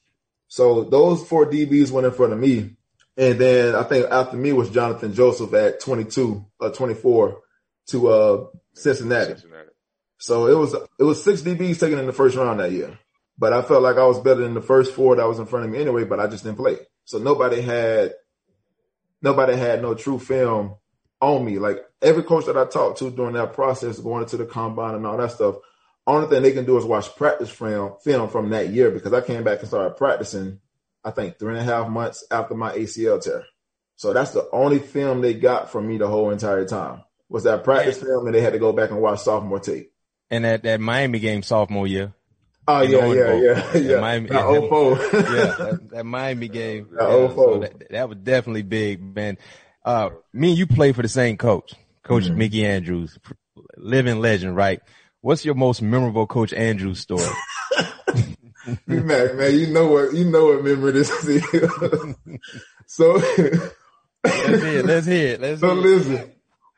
So those four DBs went in front of me, and then I think after me was Johnathan Joseph at 22, uh, 24 to uh, Cincinnati. Cincinnati. So it was it was six DBs taken in the first round that year. But I felt like I was better than the first four that was in front of me anyway, but I just didn't play. So nobody had nobody had no true film on me. Like every coach that I talked to during that process, going into the combine and all that stuff, only thing they can do is watch practice film film from that year because I came back and started practicing, I think three and a half months after my ACL tear. So that's the only film they got from me the whole entire time was that practice film, and they had to go back and watch sophomore tape. And that that Miami game sophomore year, Oh yeah, yeah, yeah, yeah. Miami, that, that, yeah, that, that, Miami game. That, yeah, so that, that, was definitely big, man. Uh, me and you play for the same coach, Coach mm-hmm. Mickey Andrews, living legend, right? What's your most memorable Coach Andrews story? man, man, you know what you know what memory this is. so let's hear it. Let's hear it. Let's so hear listen,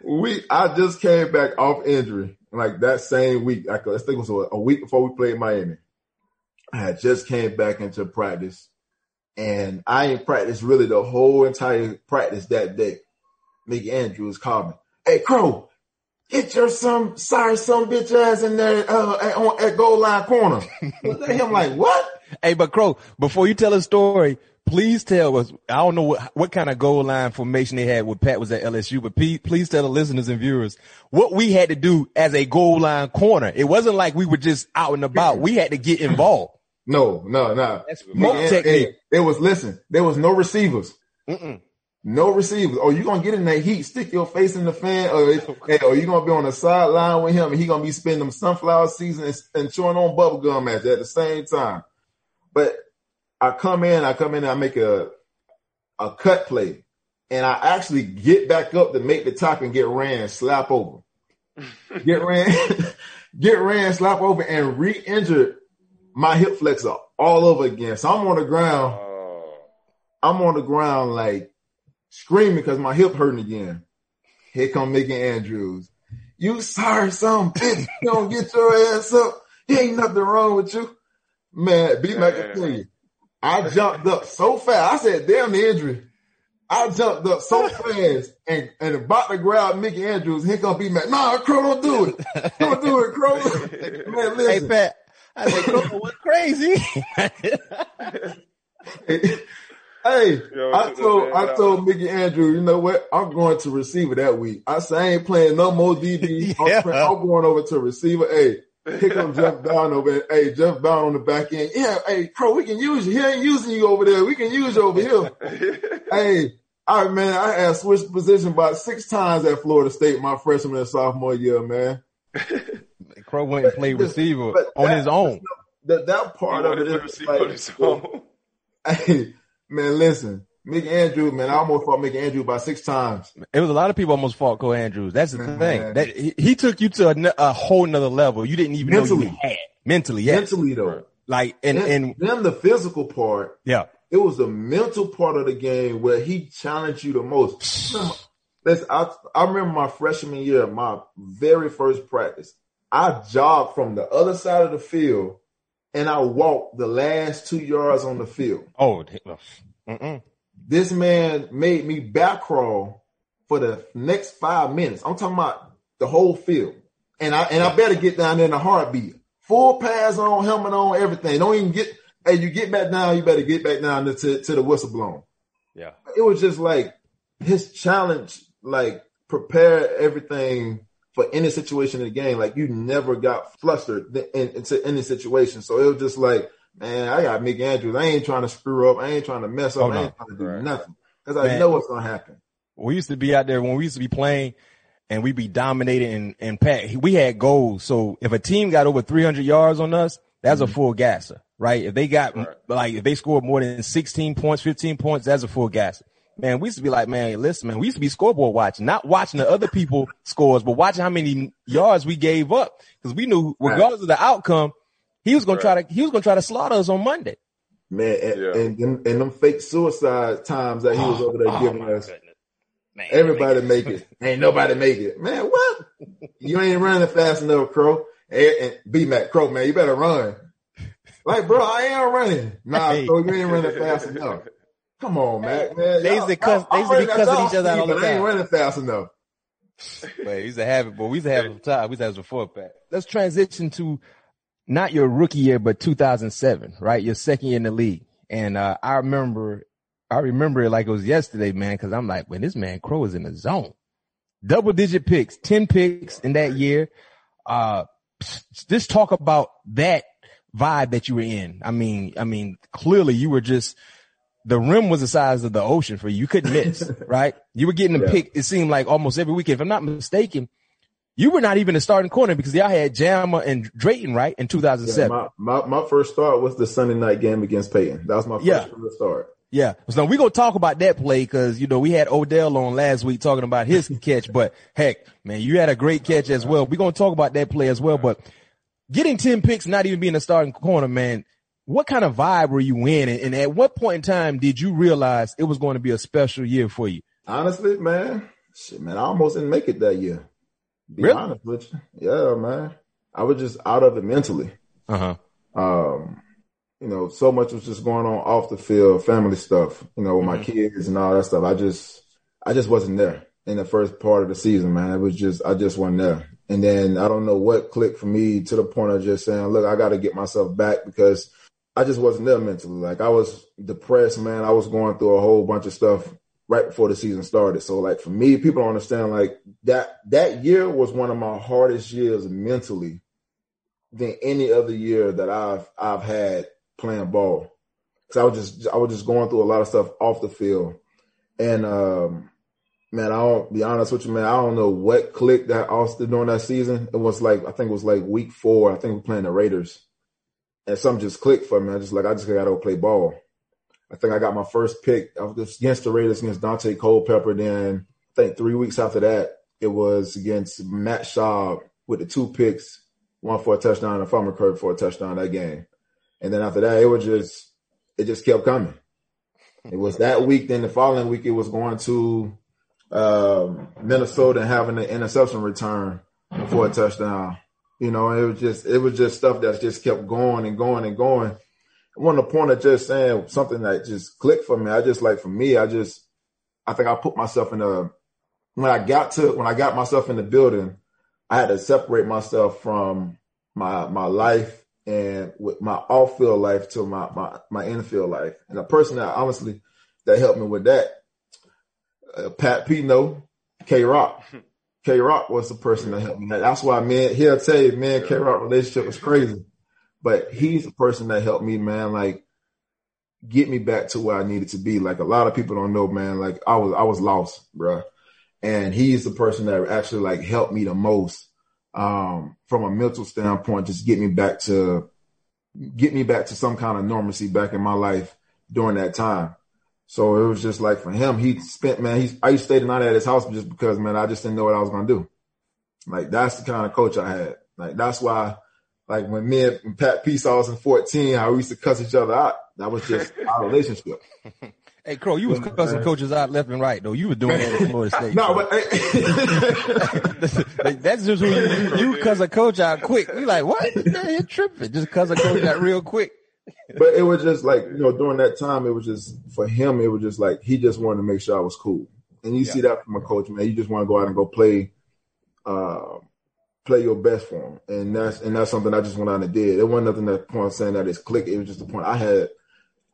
we I just came back off injury like that same week, I think it was a week before we played Miami. I had just came back into practice and I ain't practiced really the whole entire practice that day. Mickey Andrews called me. Hey, Cro, get your some sorry some bitch ass in there uh, at, on, at goal line corner. I'm like, what? hey, but Cro, before you tell a story, please tell us. I don't know what, what kind of goal line formation they had when Pat was at LSU, but please, please tell the listeners and viewers what we had to do as a goal line corner. It wasn't like we were just out and about. We had to get involved. No, no, no. That's smoke technique. It, it, was listen. There was no receivers. Mm-mm. No receivers. Oh, you gonna get in that heat, stick your face in the fan, or, hey, or you gonna be on the sideline with him, and he gonna be spending them sunflower seasons and, and chewing on bubble gum at at the same time. But I come in, I come in, I make a a cut play, and I actually get back up to make the top and get ran, slap over, get ran, get ran, slap over, and re-injured my hip flexor all over again. So I'm on the ground. Oh. I'm on the ground like screaming because my hip hurting again. Here come Mickey Andrews. You sorry son bitch. You don't get your ass up. He ain't nothing wrong with you. Man, B Mac can tell you. I jumped up so fast. I said, damn the injury. I jumped up so fast and, and about to grab Mickey Andrews. Here come B Mac. Nah, Cro, don't do it. Don't do it, Cro. Man, listen. Hey, Pat. I said, Cro was crazy. Hey, Yo, I told I told Mickey Andrew, you know what? I'm going to receiver that week. I said I ain't playing no more DB. yeah. I'm, I'm, going over to receiver. Hey, here comes Jeff Bowden over. there. Hey, Jeff Bowden on the back end. Yeah, hey, Cro, we can use you. He ain't using you over there. We can use you over here. hey, all right, man. I had switched position about six times at Florida State my freshman and sophomore year, man. Cro went and played receiver on that, his own. That that part of it is like, hey, Man, listen, Mick Andrews, man, I almost fought Mick Andrews about six times. It was a lot of people almost fought Cole Andrews. That's the man, thing. That he, he, took you to a, a, whole nother level. You didn't even mentally. know you had mentally. Yes. Mentally though. Like and and then the physical part. Yeah. It was the mental part of the game where he challenged you the most. Listen, I, I remember my freshman year, my very first practice. I jogged from the other side of the field and I walked the last two yards on the field. Oh, uh, mm-mm. This man made me back crawl for the next five minutes. I'm talking about the whole field, and I and I better get down there in a heartbeat. Full pads on, helmet on, everything. Don't even get. Hey, you get back down. You better get back down to to, to the whistle blown. Yeah, it was just like his challenge, like prepare everything for any situation in the game. Like you never got flustered in, into any situation. So it was just like, man, I got Mick Andrews. I ain't trying to screw up. I ain't trying to mess up. Oh, no. I ain't trying to do right. nothing because I know what's gonna happen. We used to be out there when we used to be playing and we'd be dominating and, and Pat, we had goals. So if a team got over 300 yards on us, that's mm-hmm. a full gasser, right? If they got right. like, if they scored more than 16 points, 15 points, that's a full gasser man, we used to be like, man, listen, man, we used to be scoreboard watching, not watching the other people scores, but watching how many yards we gave up because we knew regardless right. of the outcome, he was gonna right. try to he was gonna try to slaughter us on Monday. Man, and, yeah. and, and, and them fake suicide times that he was oh, over there oh, giving us. Man, everybody make it. Ain't nobody make it. Man, what? you ain't running fast enough, Cro. And, and B Mac Cro, man, you better run. Like, bro, I ain't running. Nah, hey. Cro, you ain't running fast enough. Come on, man. man. They used to cuss. They used to be cussing each other out all the time. I ain't running fast enough. Man, he's a to have it, but we used to have it some time. We used to have some before Pat. Let's transition to not your rookie year, but 2007, right? Your second year in the league. And, uh, I remember, I remember it like it was yesterday, man, cause I'm like, when this man Cro is in the zone. Double digit picks, 10 picks in that year. Uh, just talk about that vibe that you were in. I mean, I mean, clearly you were just, the rim was the size of the ocean for you. You couldn't miss, right? You were getting a yeah. pick. It seemed like almost every weekend. If I'm not mistaken, you were not even a starting corner because y'all had Jammer and Drayton, right? In 2007. Yeah, my, my, my, first start was the Sunday night game against Peyton. That was my first yeah. start. Yeah. So we're going to talk about that play because, you know, we had Odell on last week talking about his catch, but heck, man, you had a great catch as well. We're going to talk about that play as well, but getting 10 picks, not even being a starting corner, man, what kind of vibe were you in? And, at what point in time did you realize it was going to be a special year for you? Honestly, man, shit, man, I almost didn't make it that year. Be really? honest with you. Yeah, man. I was just out of it mentally. Uh huh. Um, you know, so much was just going on off the field, family stuff, you know, with mm-hmm. my kids and all that stuff. I just, I just wasn't there in the first part of the season, man. It was just, I just wasn't there. And then I don't know what clicked for me to the point of just saying, look, I got to get myself back because I just wasn't there mentally. Like I was depressed, man. I was going through a whole bunch of stuff right before the season started. So like for me, people don't understand like that that year was one of my hardest years mentally than any other year that I've I've had playing ball. Cause I was just I was just going through a lot of stuff off the field. And um man, I don't be honest with you, man. I don't know what clicked that Austin during that season. It was like I think it was like week four. I think we are playing the Raiders, and something just clicked for me. I just like I just got to play ball. I think I got my first pick against the Raiders against Daunte Culpepper. Then I think three weeks after that, it was against Matt Schaub with the two picks, one for a touchdown and a fumble curve for a touchdown that game. And then after that, it was just it just kept coming. It was that week. Then the following week, it was going to um, Minnesota and having an interception return for a touchdown. You know, it was just it was just stuff that just kept going and going and going. I want to point at just saying something that just clicked for me. I just like for me, I just I think I put myself in a when I got to when I got myself in the building, I had to separate myself from my my life and with my off field life to my my my infield life. And the person that honestly that helped me with that uh, Pat Pino, K Rock. K Rock was the person that helped me. That's why, man, he'll tell you, man, K Rock relationship was crazy. But he's the person that helped me, man, like get me back to where I needed to be. Like a lot of people don't know, man, like I was I was lost, bro. And he's the person that actually like helped me the most um, from a mental standpoint, just get me back to get me back to some kind of normalcy back in my life during that time. So it was just like for him, he spent man. He's I used to stay the night at his house just because man, I just didn't know what I was gonna do. Like that's the kind of coach I had. Like that's why, like when me and Pat P saw us in fourteen, how we used to cuss each other out. That was just our relationship. Hey, Cro, you was cussing coaches out left and right, though. You were doing that at Florida State. no, but that's just who you, you cuss a coach out quick. You like what? You're tripping. Just cuss a coach out real quick but it was just like you know during that time it was just for him it was just like he just wanted to make sure I was cool and you yeah. see that from a coach man you just want to go out and go play uh, play your best for him and that's and that's something I just went out and did. It wasn't nothing that point saying that it's click. It was just the point. I had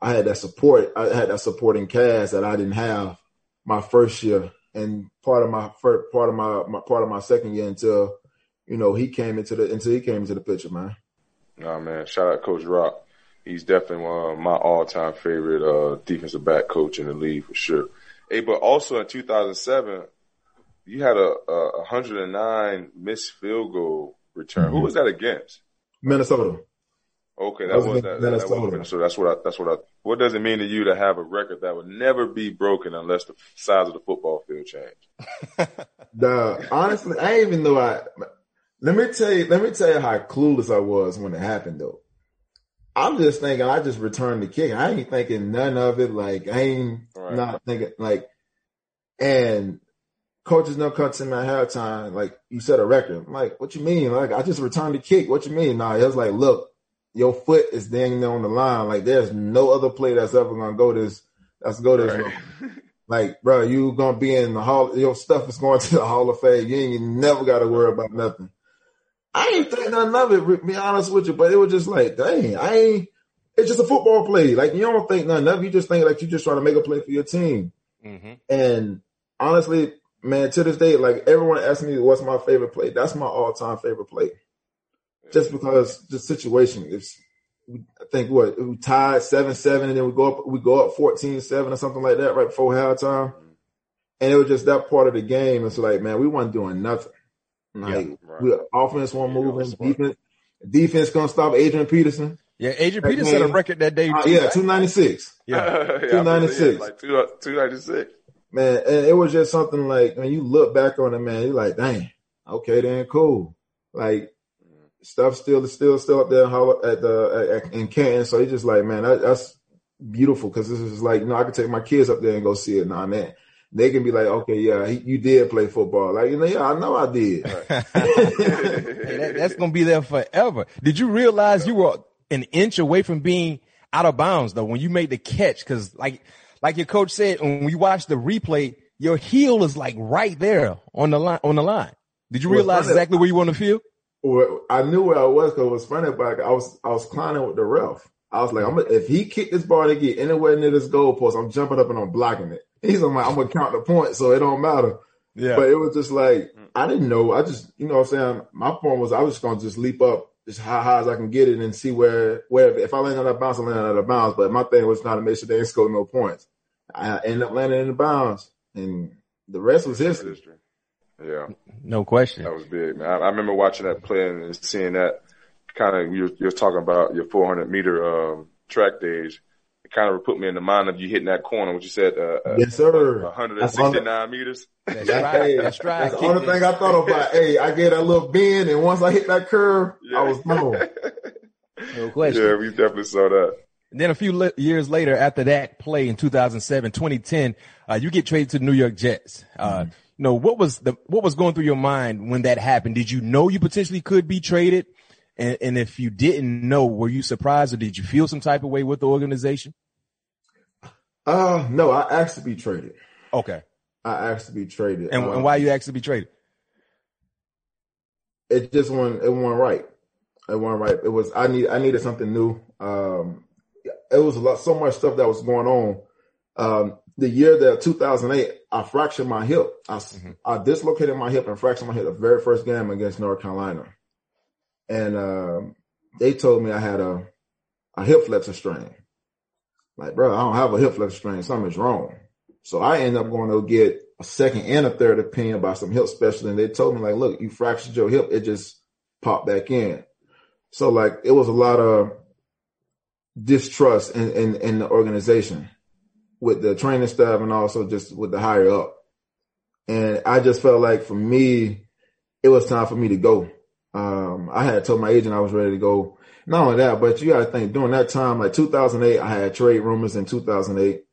I had that support. I had that supporting cast that I didn't have my first year. And part of my first part of my, my part of my second year until you know he came into the until he came into the picture man. Oh man, shout out Coach Rock. He's definitely one of my all-time favorite uh, defensive back coach in the league for sure. Hey, but also in 2007, you had a, a 109 missed field goal return. Mm-hmm. Who was that against? Minnesota. Okay, that, that was, that, Minnesota. That was, so that's what I, that's what I, what does it mean to you to have a record that would never be broken unless the size of the football field changed? the, honestly, I even know I, let me tell you, let me tell you how clueless I was when it happened though. I'm just thinking I just returned the kick. I ain't thinking none of it. Like I ain't right. not thinking like and coaches no cuts in my halftime, like you set a record. I'm like, what you mean? Like I just returned the kick. What you mean? Nah, it was like, look, your foot is dang dangling on the line. Like there's no other play that's ever gonna go this that's go this right. Like, bro, you gonna be in the hall your stuff is going to the Hall of Fame. You ain't you never gotta worry about nothing. I ain't think nothing of it, be honest with you, but it was just like, dang, I ain't, it's just a football play. Like, you don't think nothing of it. You just think like you just trying to make a play for your team. Mm-hmm. And honestly, man, to this day, like everyone asks me what's my favorite play. That's my all time favorite play. Just because the situation is, I think what we tied seven seven, and then we go up we go up 14-7 or something like that right before halftime, mm-hmm. and it was just that part of the game. It's like, man, we weren't doing nothing. Like yeah, right. we offense won't move defense defense gonna stop Adrian Peterson. Yeah, Adrian Peterson set a record that day. Uh, yeah, two ninety six. Yeah, two ninety six. Like two two ninety six. Man, and it was just something like when you look back on it, man, you're like, dang, okay, then cool. Like stuff still still still up there at the at, in Canton. So it's just like, man, that, that's beautiful because this is like, you know, I could take my kids up there and go see it. Nah, man, they can be like, okay, yeah, he, you did play football. Like, you know, yeah, I know I did. that, that's to be there forever. Did you realize you were an inch away from being out of bounds though when you made the catch? Cause like, like your coach said, when we watch the replay, your heel is like right there on the line, on the line. Did you realize exactly where you want to feel? Well, I knew where I was because it was funny, but I was, I was climbing with the ref. I was like, I'm gonna, if he kicked this ball to get anywhere near this goal post, I'm jumping up and I'm blocking it. He's like, I'm gonna count the points, so it don't matter. Yeah. But it was just like I didn't know. I just you know what I'm saying. My point was I was just gonna just leap up as high, high as I can get it and see where where if I land on that bounce, I land on that bounce. But my thing was not to make sure they didn't score no points. I ended up landing in the bounds, and the rest was history. Yeah, no question. That was big, man. I, I remember watching that play and seeing that kind of you're, you're talking about your 400 meter um, track days. It kind of put me in the mind of you hitting that corner, what you said. Uh, uh yes, sir. 169 meters. That's right. That's right. That's the only thing I thought about. hey, I get a little bend, and once I hit that curve, yeah. I was gone. no question. Yeah, we definitely saw that. And then a few le- years later, after that play in 2007, 2010, uh, you get traded to the New York Jets. Uh, mm-hmm. you know, what was the, what was going through your mind when that happened? Did you know you potentially could be traded? And, and if you didn't know, were you surprised or did you feel some type of way with the organization? Uh, no, I asked to be traded. Okay. I asked to be traded. And, um, and why you asked to be traded? It just wasn't, it wasn't right. It wasn't right. It was, I need, I needed something new. Um, it was a lot, so much stuff that was going on. Um, the year that 2008, I fractured my hip. I, mm-hmm. I dislocated my hip and fractured my hip the very first game against North Carolina. And, um, they told me I had a, a hip flexor strain. Like, bro, I don't have a hip flexor strain. Something's wrong. So I ended up going to get a second and a third opinion by some hip specialist. And they told me like, look, you fractured your hip. It just popped back in. So like, it was a lot of, distrust in, in, in the organization with the training staff and also just with the higher up. And I just felt like for me, it was time for me to go. Um, I had told my agent I was ready to go. Not only that, but you got to think during that time, like 2008, I had trade rumors in 2008.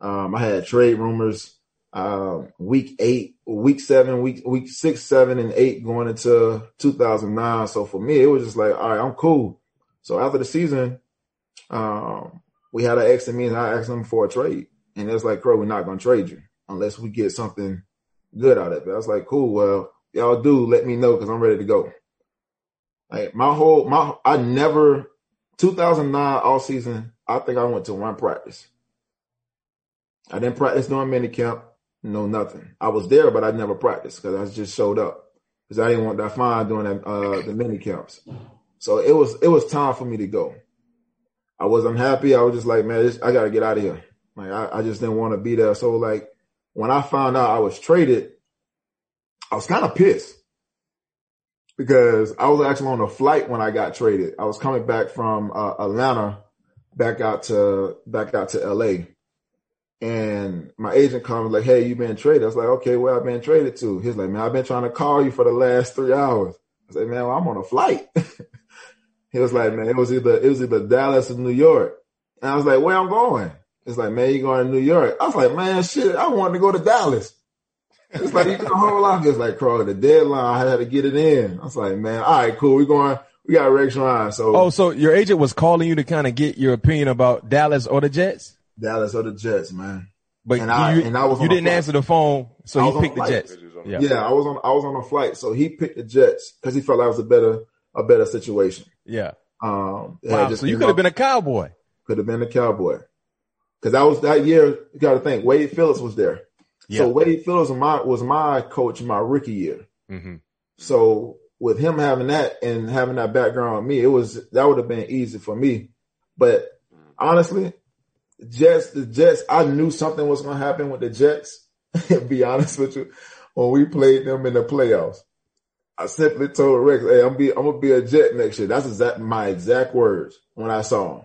Um, I had trade rumors, um, week eight, week seven, week, week six, seven and eight going into 2009. So for me, it was just like, all right, I'm cool. So after the season, um, we had an ex and me and I asked them for a trade. And it's like, Cro, we're not going to trade you unless we get something good out of it. I was like, cool. Well, y'all do let me know because I'm ready to go. Like my whole, my, I never, 2009 all season, I think I went to one practice. I didn't practice during mini camp. No, nothing. I was there, but I never practiced because I just showed up because I didn't want that fine during that, uh, the mini camps. So it was, it was time for me to go. I was unhappy. I was just like, man, I got to get out of here. Like, I, I just didn't want to be there. So like, when I found out I was traded, I was kind of pissed because I was actually on a flight when I got traded. I was coming back from uh, Atlanta back out to, back out to LA. And my agent comes like, Hey, you been traded. I was like, okay, where I've been traded to. He's like, man, I've been trying to call you for the last three hours. I said, man, well, I'm on a flight. He was like, man, it was either it was either Dallas or New York. And I was like, where I'm going? It's like, man, you going to New York. I was like, man, shit, I wanted to go to Dallas. It's like you can hold off. It's like, Cro, the deadline, I had to get it in. I was like, man, all right, cool. We're going, we got Rex Ryan. So, oh, so your agent was calling you to kind of get your opinion about Dallas or the Jets? Dallas or the Jets, man. But and I, and I was you didn't answer the phone, so he picked the Jets. Yeah. yeah, I was on I was on a flight, so he picked the Jets because he felt I was a better a better situation. Yeah. Um, wow, just, so you could have been a cowboy. Could have been a cowboy. Cause that was that year. You got to think Wade Phillips was there. Yeah. So Wade Phillips was my, was my coach my rookie year. Mm-hmm. So with him having that and having that background on me, it was, that would have been easy for me. But honestly, Jets, the Jets, I knew something was going to happen with the Jets. be honest with you, when we played them in the playoffs. I simply told Rex, "Hey, I'm be I'm gonna be a Jet next year." That's exact my exact words when I saw him.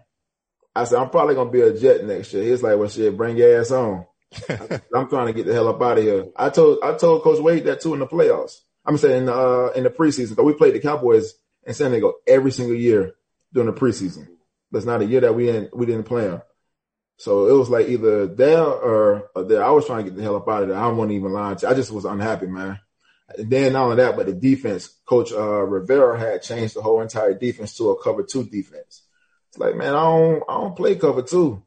I said, "I'm probably gonna be a Jet next year." He's like, "Well, shit, bring your ass on." I'm trying to get the hell up out of here. I told I told Coach Wade that too in the playoffs. I'm saying in uh, in the preseason because we played the Cowboys in San Diego every single year during the preseason. That's not a year that we didn't we didn't play them. So it was like either there or, or there. I was trying to get the hell up out of there. I wasn't even lying. To, you. I just was unhappy, man. And then not only that, but the defense, Coach uh, Rivera had changed the whole entire defense to a cover two defense. It's like, man, I don't, I don't play cover two.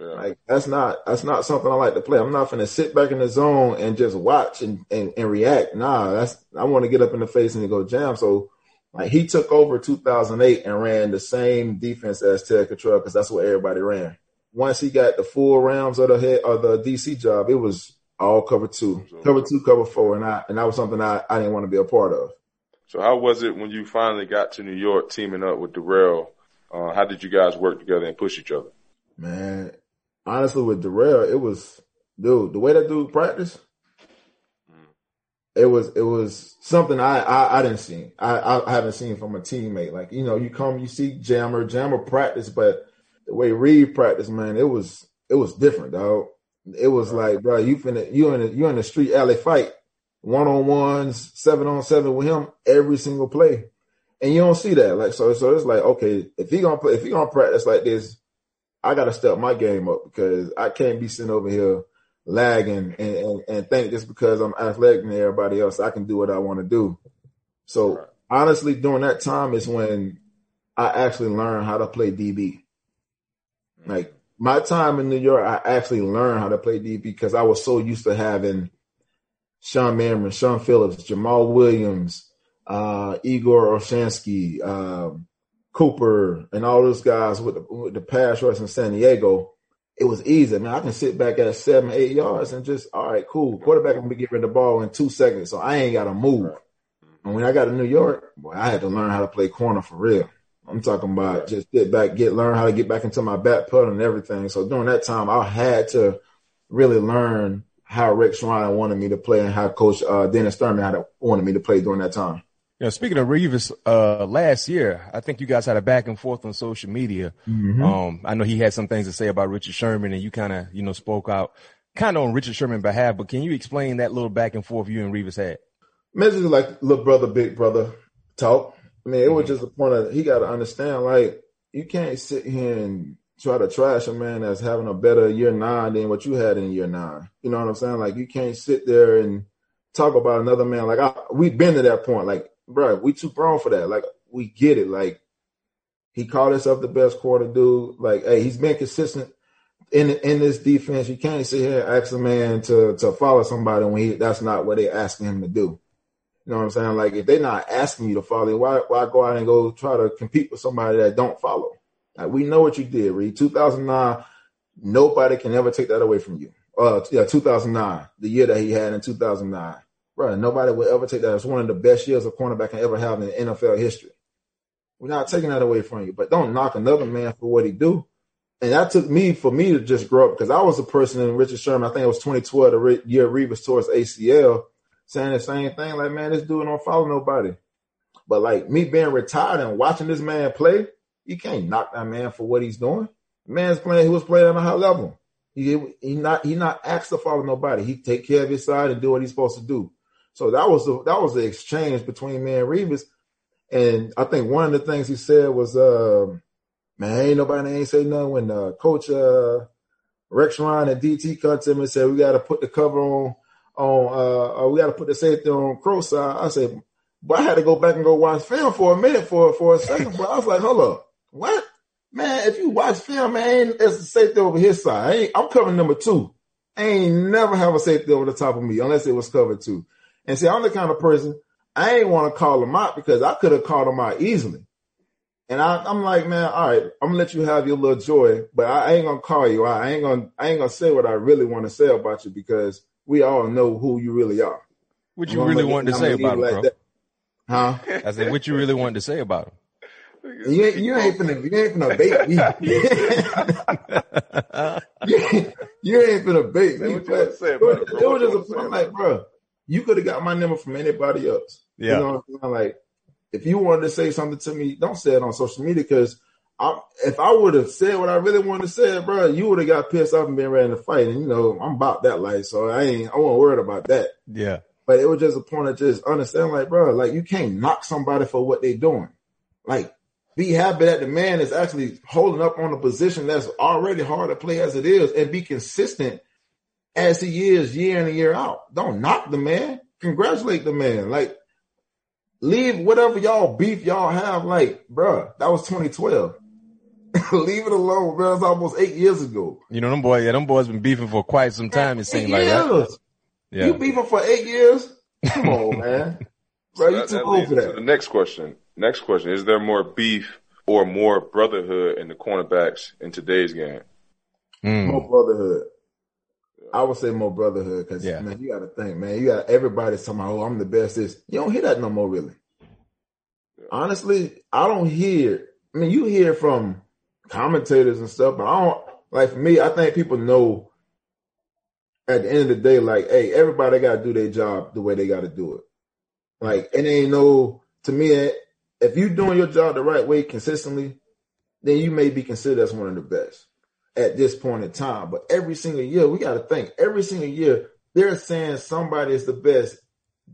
Yeah. Like that's not, that's not something I like to play. I'm not going to sit back in the zone and just watch and, and, and react. Nah, that's, I want to get up in the face and go jam. So Like he took over 2008 and ran the same defense as Ted Cottrell because that's what everybody ran. Once he got the full rounds of the head of the DC job, it was all cover two, cover two, cover four, and I and that was something I, I didn't want to be a part of. So how was it when you finally got to New York, teaming up with Darrelle? Uh, how did you guys work together and push each other? Man, honestly, with Darrelle, it was dude the way that dude practiced it was it was something I I, I didn't see. I, I haven't seen from a teammate. Like you know, you come, you see Jammer, Jammer practice, but the way Reed practiced, man, it was it was different, dog. It was like, bro, you finna you in a, you in the street alley fight, one on ones, seven on seven with him every single play, and you don't see that. Like so, so it's like, okay, if he gonna play, if he gonna practice like this, I gotta step my game up because I can't be sitting over here lagging and, and, and think just because I'm athletic and everybody else, I can do what I want to do. So right. honestly, during that time is when I actually learned how to play DB. Like my time in New York, I actually learned how to play DB because I was so used to having Shawne Merriman, Shaun Phillips, Jamal Williams, uh, Igor Olshansky, um, Cooper, and all those guys with the, with the pass rush in San Diego it was easy. Man, I can sit back at seven, eight yards and just, all right, cool. Quarterback gonna be giving the ball in two seconds, so I ain't got to move. And when I got to New York, boy, I had to learn how to play corner for real. I'm talking about just get back, get learn how to get back into my back pedal and everything. So during that time, I had to really learn how Rex Ryan wanted me to play and how Coach uh, Dennis Thurman had wanted me to play during that time. You know, speaking of Revis, uh, last year, I think you guys had a back and forth on social media. Mm-hmm. Um, I know he had some things to say about Richard Sherman and you kind of, you know, spoke out kind of on Richard Sherman's behalf, but can you explain that little back and forth you and Revis had? Message like little brother, big brother talk. I mean, it mm-hmm. was just a point of, he got to understand, like, you can't sit here and try to trash a man that's having a better year nine than what you had in year nine. You know what I'm saying? Like, you can't sit there and talk about another man. Like, I, we've been to that point. Like, bro, we too grown for that. Like, we get it. Like, he called himself the best quarter dude. Like, hey, he's been consistent in in this defense. You can't sit here and ask a man to to follow somebody when he that's not what they're asking him to do. You know what I'm saying? Like, if they're not asking you to follow, why why go out and go try to compete with somebody that don't follow? Like, we know what you did, Reed. 2009, nobody can ever take that away from you. Uh, yeah, 2009, the year that he had in 2009 bro, nobody will ever take that as one of the best years a cornerback can ever have in NFL history. We're not taking that away from you, but don't knock another man for what he do. And that took me for me to just grow up because I was a person in Richard Sherman. I think it was 2012, the year Revis towards ACL, saying the same thing. Like, man, this dude don't follow nobody. But like me being retired and watching this man play, you can't knock that man for what he's doing. man's playing, he was playing at a high level. He he not he not asked to follow nobody. He take care of his side and do what he's supposed to do. So that was the that was the exchange between me and Revis. And I think one of the things he said was, uh, man, ain't nobody ain't say nothing when uh, Coach uh, Rex Ryan and DT cut to him and said we got to put the cover on on uh, uh we got to put the safety on Cro side. I said, but I had to go back and go watch film for a minute for for a second. But I was like, hold up, what? Man, if you watch film, man, it's the safety over his side. I am covering number two. I ain't never have a safety over the top of me unless it was covered two. And see, I'm the kind of person I ain't want to call him out because I could have called him out easily. And I, am like, man, all right, I'm gonna let you have your little joy, but I, ain't gonna call you. I ain't gonna, I ain't gonna say what I really want to say about you because we all know who you really are. What you really wanted to say about him, like bro? That. Huh? I said, what you really wanted to say about him? You ain't, you ain't finna, you ain't finna bait me. you, you ain't finna bait me. What you say about it, it was just a, I'm like, bro, you could have got my number from anybody else. Yeah. You know what I'm saying? Like, if you wanted to say something to me, don't say it on social media because if I would have said what I really wanted to say, bro, you would have got pissed off and been ready to fight. And you know, I'm about that life, so I ain't, I wasn't worried about that. Yeah. But it was just a point of just understand, like, bro, like you can't knock somebody for what they're doing. Like, be happy that the man is actually holding up on a position that's already hard to play as it is, and be consistent as he is year in and year out. Don't knock the man. Congratulate the man. Like, leave whatever y'all beef y'all have. Like, bruh, that was 2012. leave it alone, bro. It's almost eight years ago. You know, them boys, yeah, them boys been beefing for quite some time. It seems like that. Yeah. You beefing for eight years? Come on, man. Bro, you too old for that. the next question. next question: Is there more beef or more brotherhood in the cornerbacks in today's game? Mm. More brotherhood. I would say more brotherhood because yeah. man, you got to think, man. You got everybody talking, "Oh, I'm the best." This you don't hear that no more, really. Yeah. Honestly, I don't hear. I mean, you hear from commentators and stuff, but I don't like. For me, I think people know at the end of the day, like, hey, everybody got to do their job the way they got to do it. Like, it ain't no to me. Eh, if you doing your job the right way consistently, then you may be considered as one of the best at this point in time. But every single year, we got to think. Every single year, they're saying somebody is the best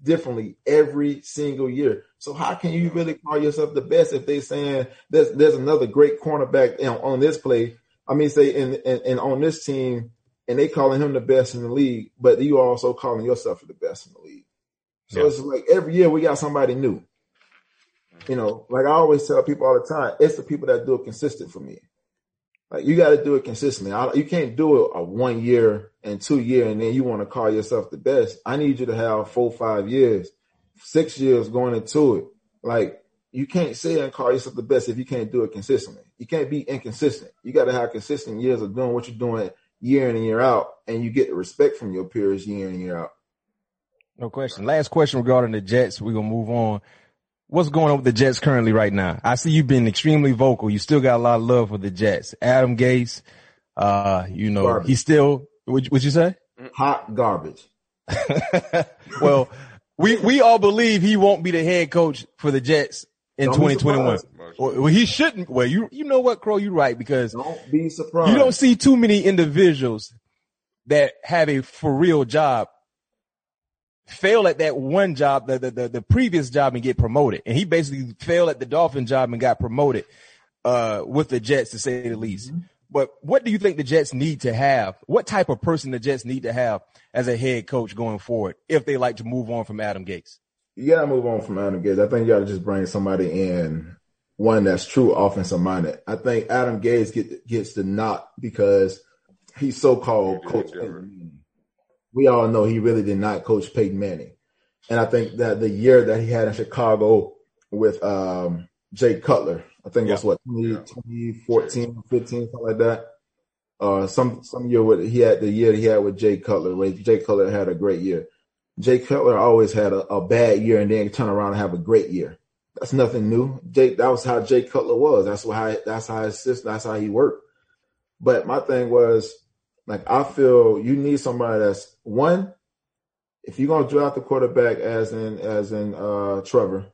differently every single year. So how can you really call yourself the best if they saying there's there's another great cornerback you know, on this play? I mean, say in, in, in on this team, and they calling him the best in the league, but you also calling yourself the best in the league. So yeah. it's like every year we got somebody new. You know, like I always tell people all the time, it's the people that do it consistent for me. Like you got to do it consistently. I, you can't do it a one year and two year, and then you want to call yourself the best. I need you to have four, five years, six years going into it. Like you can't say and call yourself the best if you can't do it consistently. You can't be inconsistent. You got to have consistent years of doing what you're doing year in and year out, and you get the respect from your peers year in and year out. No question. Last question regarding the Jets. We're gonna move on. What's going on with the Jets currently right now? I see you've been extremely vocal. You still got a lot of love for the Jets. Adam Gase, uh, you know, garbage. he's still, what would you say? Hot garbage. well, we, we all believe he won't be the head coach for the Jets in don't 2021. Well, he shouldn't. Well, you, you know what, Cro, you're right because don't be surprised. You don't see too many individuals that have a for real job fail at that one job, the, the, the, the, previous job and get promoted. And he basically failed at the Dolphin job and got promoted, uh, with the Jets to say the least. Mm-hmm. But what do you think the Jets need to have? What type of person the Jets need to have as a head coach going forward if they like to move on from Adam Gase? You gotta move on from Adam Gase. I think you gotta just bring somebody in, one that's true offensive minded. I think Adam Gase get, gets the knock because he's so called coach we all know he really did not coach Peyton Manning. And I think that the year that he had in Chicago with um, Jay Cutler, I think yeah. that's what 20, 2014, 15, something like that. Uh, some some year with he had the year he had with Jay Cutler, where Jay Cutler had a great year. Jay Cutler always had a, a bad year and then turn around and have a great year. That's nothing new. Jay, that was how Jay Cutler was. That's why that's how his system, that's how he worked. But my thing was like I feel you need somebody that's one. If you're gonna draft the quarterback as in as in uh Trevor,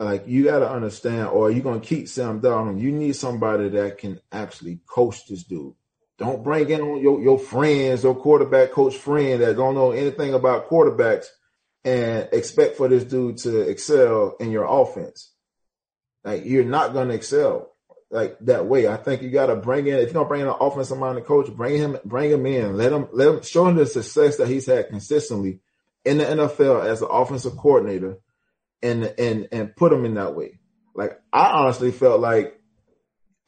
like you got to understand, or you're gonna keep Sam Darnold. You need somebody that can actually coach this dude. Don't bring in your your friends, your quarterback coach friend that don't know anything about quarterbacks, and expect for this dude to excel in your offense. Like you're not gonna excel like that way. I think you got to bring in if you're gonna bring in an offensive minded coach, bring him, bring him in, let him, let him show him the success that he's had consistently in the NFL as an offensive coordinator, and and and put him in that way. Like I honestly felt like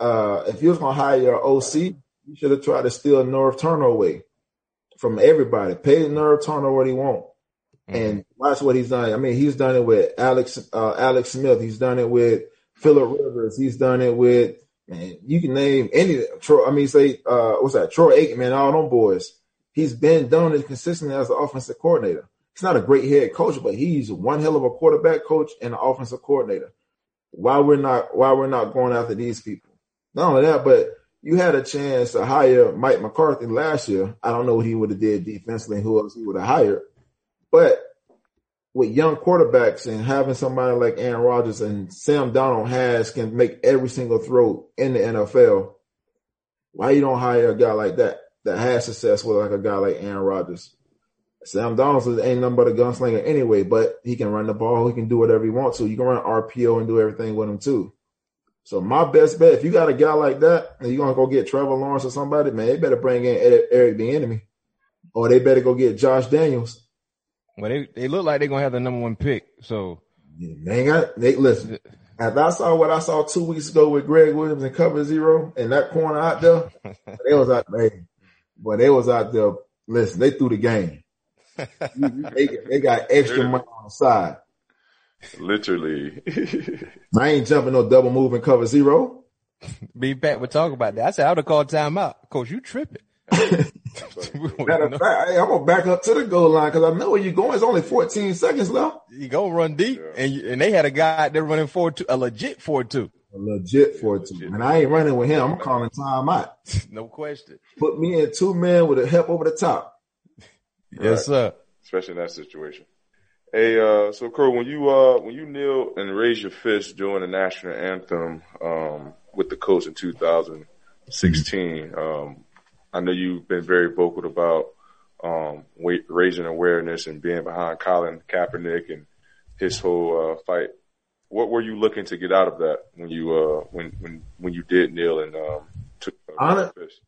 uh if you was gonna hire your OC, you should have tried to steal Norv Turner away from everybody. Pay Norv Turner what he want. Mm-hmm. And watch what he's done. I mean, he's done it with Alex uh, Alex Smith. He's done it with Philip Rivers. He's done it with man. You can name any Troy. I mean, say uh, what's that? Troy Aikman, all them boys. He's been done it consistently as an offensive coordinator. He's not a great head coach, but he's one hell of a quarterback coach and an offensive coordinator. Why we're not why we're not going after these people? Not only that, but you had a chance to hire Mike McCarthy last year. I don't know what he would have did defensively and who else he would have hired, but with young quarterbacks and having somebody like Aaron Rodgers and Sam Darnold has can make every single throw in the NFL. Why you don't hire a guy like that that has success with like a guy like Aaron Rodgers? Sam Darnold ain't nothing but a gunslinger anyway, but he can run the ball. He can do whatever he wants to. You can run RPO and do everything with him too. So my best bet, if you got a guy like that and you're gonna go get Trevor Lawrence or somebody, man, they better bring in Eric Bieniemy or they better go get Josh Daniels well, they they look like they're gonna have the number one pick. So yeah, they ain't got. They listen. After I saw what I saw two weeks ago with Gregg Williams and cover zero and that corner out there, they was out there. But they was out there. Listen, they threw the game. they, they got extra money on the side. Literally. I ain't jumping no double move and cover zero. Me Pat would talk about that. I said I would have called timeout. Coach, you tripping. Matter of fact, hey, I'm gonna back up to the goal line because I know where you're going. It's only 14 seconds left. You go run deep, yeah. and you, and they had a guy there running four two, a legit four two, a legit four two. And I ain't running with him. I'm calling time out. no question. Put me in two men with a help over the top. Yes, right. sir. Especially in that situation. Hey, uh, so Kurt, when you uh, when you kneel and raise your fist during the national anthem um, with the coach in 2016, um, I know you've been very vocal about um, raising awareness and being behind Colin Kaepernick and his whole uh, fight. What were you looking to get out of that when you uh, when when when you did kneel and um, took uh, Honest,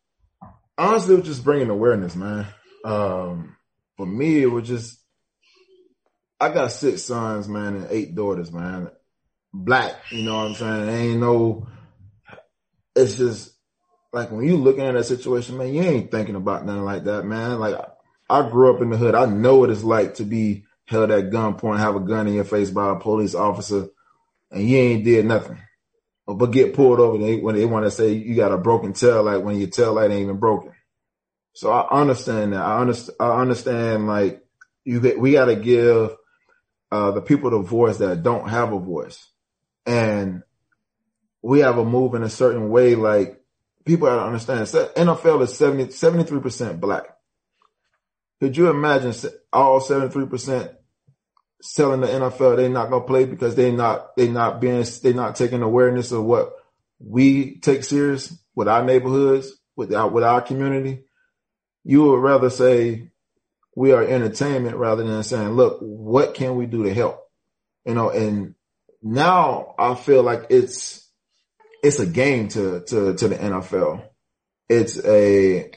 honestly, it was just bringing awareness, man. Um, for me, it was just I got six sons, man, and eight daughters, man. Black, you know what I'm saying? ain't no. It's just like when you looking at that situation, man, you ain't thinking about nothing like that, man. Like I grew up in the hood. I know what it's like to be held at gunpoint, have a gun in your face by a police officer, and you ain't did nothing. But get pulled over when they want to say you got a broken tail like when your tail light ain't even broken. So I understand that. I understand. I understand. Like you, we got to give uh, the people the voice that don't have a voice. And we have a move in a certain way. Like people to understand NFL is 70, 73% black. Could you imagine all 73% selling the NFL? They're not going to play because they're not, they not being, they're not taking awareness of what we take serious with our neighborhoods, with our, with our community. You would rather say we are entertainment rather than saying, look, what can we do to help? You know, and now I feel like it's, it's a game to, to, to the NFL. It's a,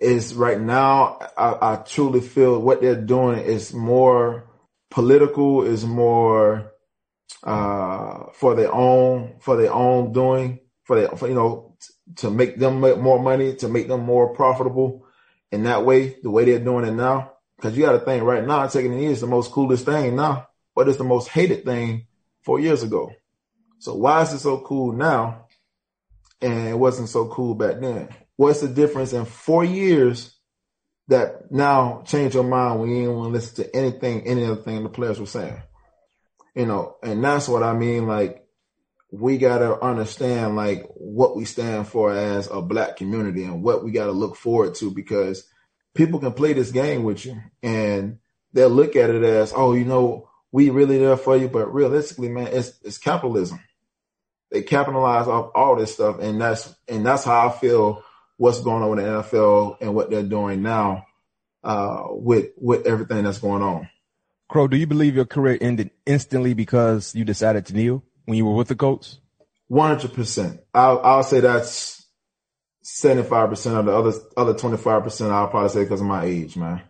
it's right now, I, I truly feel what they're doing is more political, is more, uh, for their own, for their own doing, for their, for, you know, to make them make more money, to make them more profitable in that way, the way they're doing it now. Cause you got to think right now, taking knee is the most coolest thing now, but it's the most hated thing four years ago. So why is it so cool now? And it wasn't so cool back then. What's the difference in four years that now change your mind when you didn't want to listen to anything, any other thing the players were saying? You know, and that's what I mean. Like we got to understand like what we stand for as a black community and what we got to look forward to because people can play this game with you and they'll look at it as, oh, you know, we really there for you. But realistically, man, it's, it's capitalism. They capitalize off all this stuff. And that's, and that's how I feel what's going on with the NFL and what they're doing now, uh, with, with everything that's going on. Cro, do you believe your career ended instantly because you decided to kneel? when you were with the Colts? One hundred percent. I'll I'll say that's seventy five percent of the other other twenty five percent. I'll probably say because of my age, man.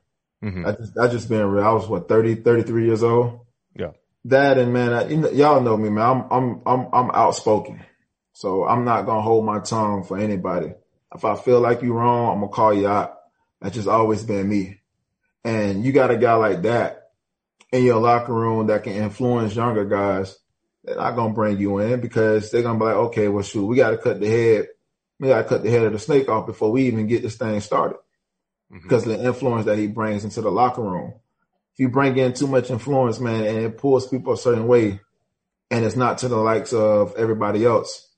Mm-hmm. I just I just been real. I was what 30, 33 years old. Yeah. That and man, I, you know, y'all know me, man. I'm I'm I'm I'm outspoken, so I'm not gonna hold my tongue for anybody. If I feel like you're wrong, I'm gonna call you out. That's just always been me. And you got a guy like that in your locker room that can influence younger guys they're not gonna bring you in because they're gonna be like, okay, well, shoot, we got to cut the head, we got to cut the head of the snake off before we even get this thing started mm-hmm. because of the influence that he brings into the locker room. If you bring in too much influence, man, and it pulls people a certain way, and it's not to the likes of everybody else,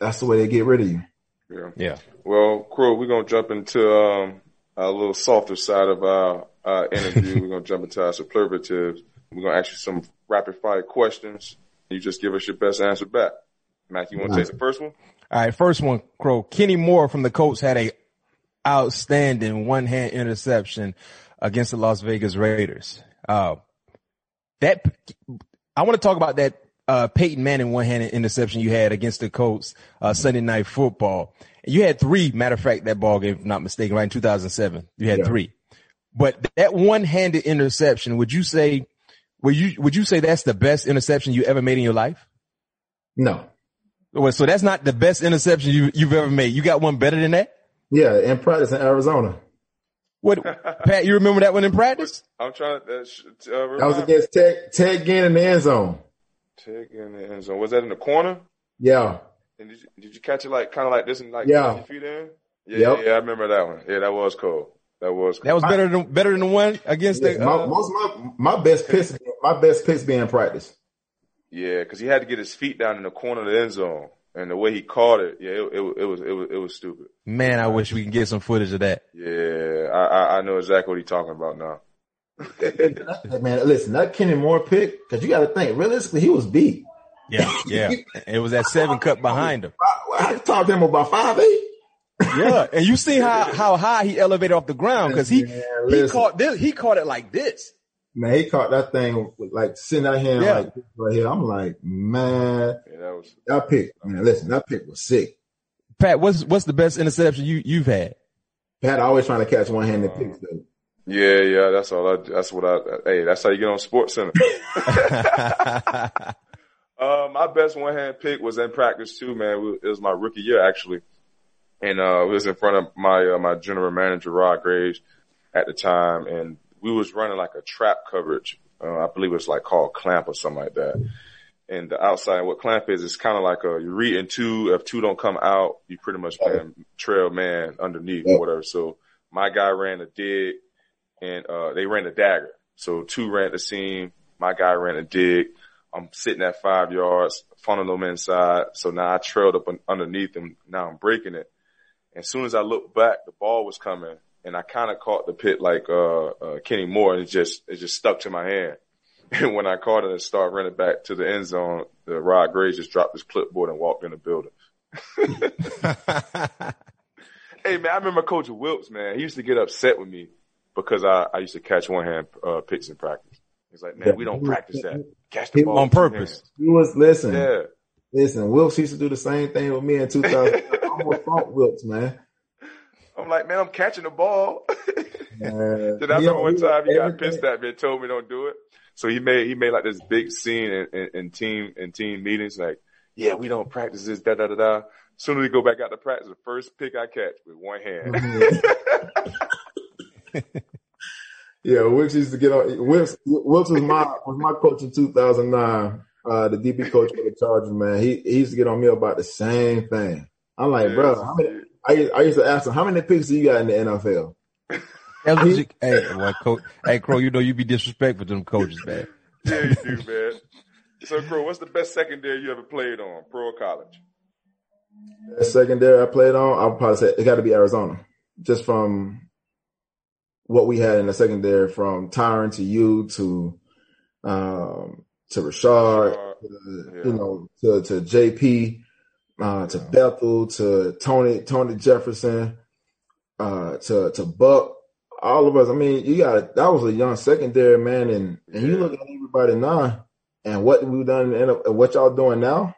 that's the way they get rid of you. Yeah. Yeah. Well, Cro, we're gonna jump into um, a little softer side of our, our interview. we're gonna jump into our superlatives. We're gonna ask you some rapid fire questions. You just give us your best answer back. Mac, you want to take the first one? All right, first one, Cro. Kenny Moore from the Colts had a outstanding one hand interception against the Las Vegas Raiders. Uh, that I want to talk about that uh, Peyton Manning one handed interception you had against the Colts uh, Sunday Night Football. You had three, matter of fact, that ball game, if I'm not mistaken, right in 2007. You had yeah. three, but that one handed interception, would you say would you would you say that's the best interception you ever made in your life? No. Well, so that's not the best interception you you've ever made. You got one better than that? Yeah, in practice in Arizona. What, Pat? You remember that one in practice? I'm trying to. Uh, uh, that was against Ted, Ted Ginn in the end zone. Ted Ginn in the end zone. Was that in the corner? Yeah. And did you, did you catch it like kind of like this and like yeah. feet in? Yeah, yep. yeah, I remember that one. Yeah, that was cool. That was cool. that was better than better than the one against yes, the. Uh, my, most my my best picks my best picks being practice. Yeah, because he had to get his feet down in the corner of the end zone, and the way he caught it, yeah, it, it, it was it was it was stupid. Man, I wish we can get some footage of that. Yeah, I I, I know exactly what he's talking about now. man, listen, that Kenny Moore pick, because you got to think realistically, he was beat. Yeah, yeah. it was that seven cut behind him. I, I talked to him about five eight. yeah, and you see how how high he elevated off the ground because he he caught this he caught it like this. Man, he caught that thing like sitting out here yeah. like right here. I'm like, man, yeah, that was that pick. Man, listen, that pick was sick. Pat, what's what's the best interception you you've had? Pat, always trying to catch one handed uh, picks though. Yeah, yeah, that's all. I, that's what I. Hey, that's how you get on Sports Center. uh, my best one hand pick was in practice too, man. It was my rookie year actually, and uh, it was in front of my uh, my general manager Rod Graves at the time, and we was running like a trap coverage. Uh, I believe it's like called clamp or something like that. And the outside, what clamp is, is kind of like a, you read in two, if two don't come out, you pretty much can trail man underneath or whatever. So my guy ran a dig and, uh, they ran a dagger. So two ran the seam. My guy ran a dig. I'm sitting at five yards, funneling them inside. So now I trailed up underneath them. Now I'm breaking it. As soon as I looked back, the ball was coming and I kind of caught the pit like uh, uh, Kenny Moore, and it just it just stuck to my hand. And when I caught it and started running back to the end zone, the Rod Gray just dropped his clipboard and walked in the building. hey man, I remember Coach Wilkes, man. He used to get upset with me because I, I used to catch one hand uh, picks in practice. He's like, man, we don't practice that. Catch the ball on purpose. He was listen. Yeah. Listen, Wilkes used to do the same thing with me in 2000. I almost fought Wilkes, man. I'm like, man, I'm catching the ball. then I remember one time he got pissed at me and told me don't do it. So he made he made like this big scene in, in, in team in team meetings, like, yeah, we don't practice this, da da da da. Soon as we go back out to practice, the first pick I catch with one hand. yeah, Wilkes used to get on. Wilkes was my was my coach in 2009. Uh, the DB coach for the Chargers, man. He he used to get on me about the same thing. I'm like, bro, how many I, I used to ask him, how many picks do you got in the NFL? hey, well, coach, hey, Cro, you know you'd be disrespectful to them coaches, man. yeah, you do, man. So, Cro, what's the best secondary you ever played on, pro or college? The secondary I played on, I'll probably say it got to be Arizona, just from what we had in the secondary, from Tyrann to you to um, to Rashard, to, yeah. you know, to to JP uh, to Bethel, to Tony, Tony Jefferson, uh, to, to Buck, all of us. I mean, you got, that was a young secondary man. And, and you look at everybody now and what we've done and what y'all doing now,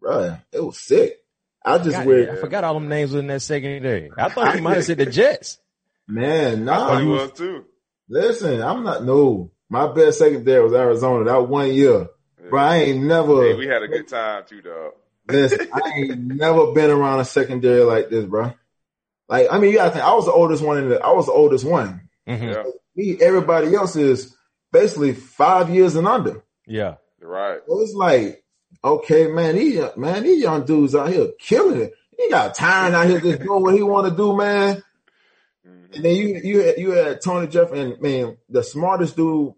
bro, it was sick. I just I forgot, I forgot all them names in that secondary. I thought he might have said the Jets. Man, nah. I he was, was too. Listen, I'm not, no, my best secondary was Arizona that one year. Yeah. Bro, I ain't never. Hey, we had a good time too, dog. Listen, I ain't never been around a secondary like this, bro. Like, I mean, you gotta think, I was the oldest one in the, I was the oldest one. Mm-hmm. Yeah. Me, everybody else is basically five years and under. Yeah. Right. So it's like, okay, man, these, man, these young dudes out here killing it. He got time out here just doing what he want to do, man. Mm-hmm. And then you, you, had, you had Tony Jeff and man, the smartest dude,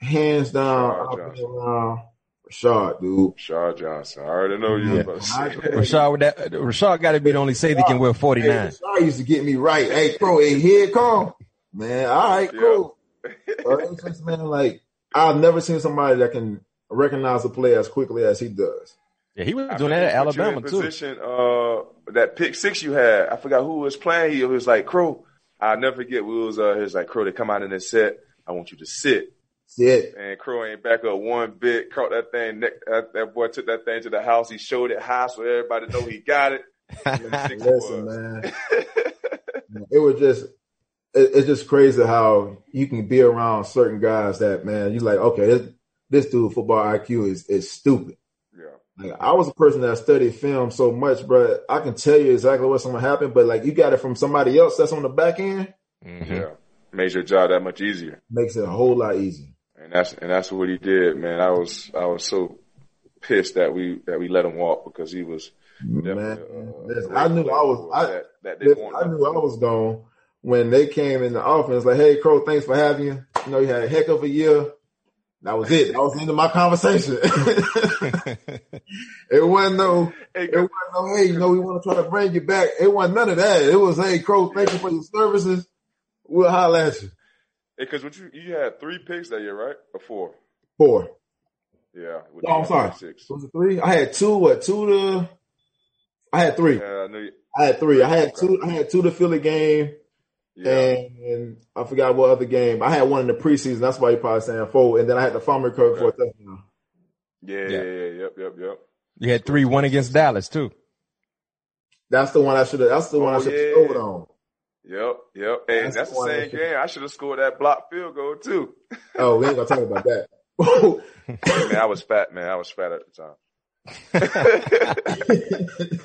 hands down, Rashard, dude. Rashard Johnson. I already know you yeah. about to say that. Rashard, that, Rashard got to be the only safety can wear 49. Hey, Rashard used to get me right. Hey, bro, hey, here it come. Man, all right, cool. uh, man, like, I've never seen somebody that can recognize a play as quickly as he does. Yeah, he was doing that at Alabama too. Position, uh, that pick six you had, I forgot who was playing. He was like, Cro, I'll never forget. We was, uh, he was like, Cro, they come out in this set. I want you to sit. Sit. And Cro ain't back up one bit. Caught that thing. That, that boy took that thing to the house. He showed it high so everybody know he got it. Listen, man. it was just, it, it's just crazy how you can be around certain guys that, man, you like, okay, this, this dude football IQ is, is stupid. Yeah. Like, I was a person that studied film so much, bro. I can tell you exactly what's going to happen, but like you got it from somebody else that's on the back end. Mm-hmm. Yeah, makes your job that much easier. Makes it a whole lot easier. And that's and that's what he did, man. I was I was so pissed that we that we let him walk because he was. Man, uh, I knew I was. I, that, that I knew I was gone when they came in the office. Like, hey, Cro, thanks for having you. You know, you had a heck of a year. That was it. That was the end of my conversation. it wasn't no, it wasn't no, hey, you know, we want to try to bring you back. It wasn't none of that. It was, hey, Cro, thank you for your services. We'll holler at you. Because what you you had three picks that year, right? Or four? Four. Yeah. Oh, I'm sorry. Six. Was it three? I had two. What two to? I had three. Yeah, I, you, I had three. I had two. I had two to Philly game. Yeah. And I forgot what other game. I had one in the preseason. That's why you're probably saying four. And then I had the fumble recovery okay. for a touchdown. Yeah, yeah, yeah, yep, yep, yep. You had three, one against Dallas too. That's the one I should have. That's the oh, one I oh, should have yeah. scored on. Yep, yep. Hey, that's, that's the, the same game. I should have scored that block field goal too. oh, we ain't gonna talk about that. man, I was fat, man. I was fat at the time.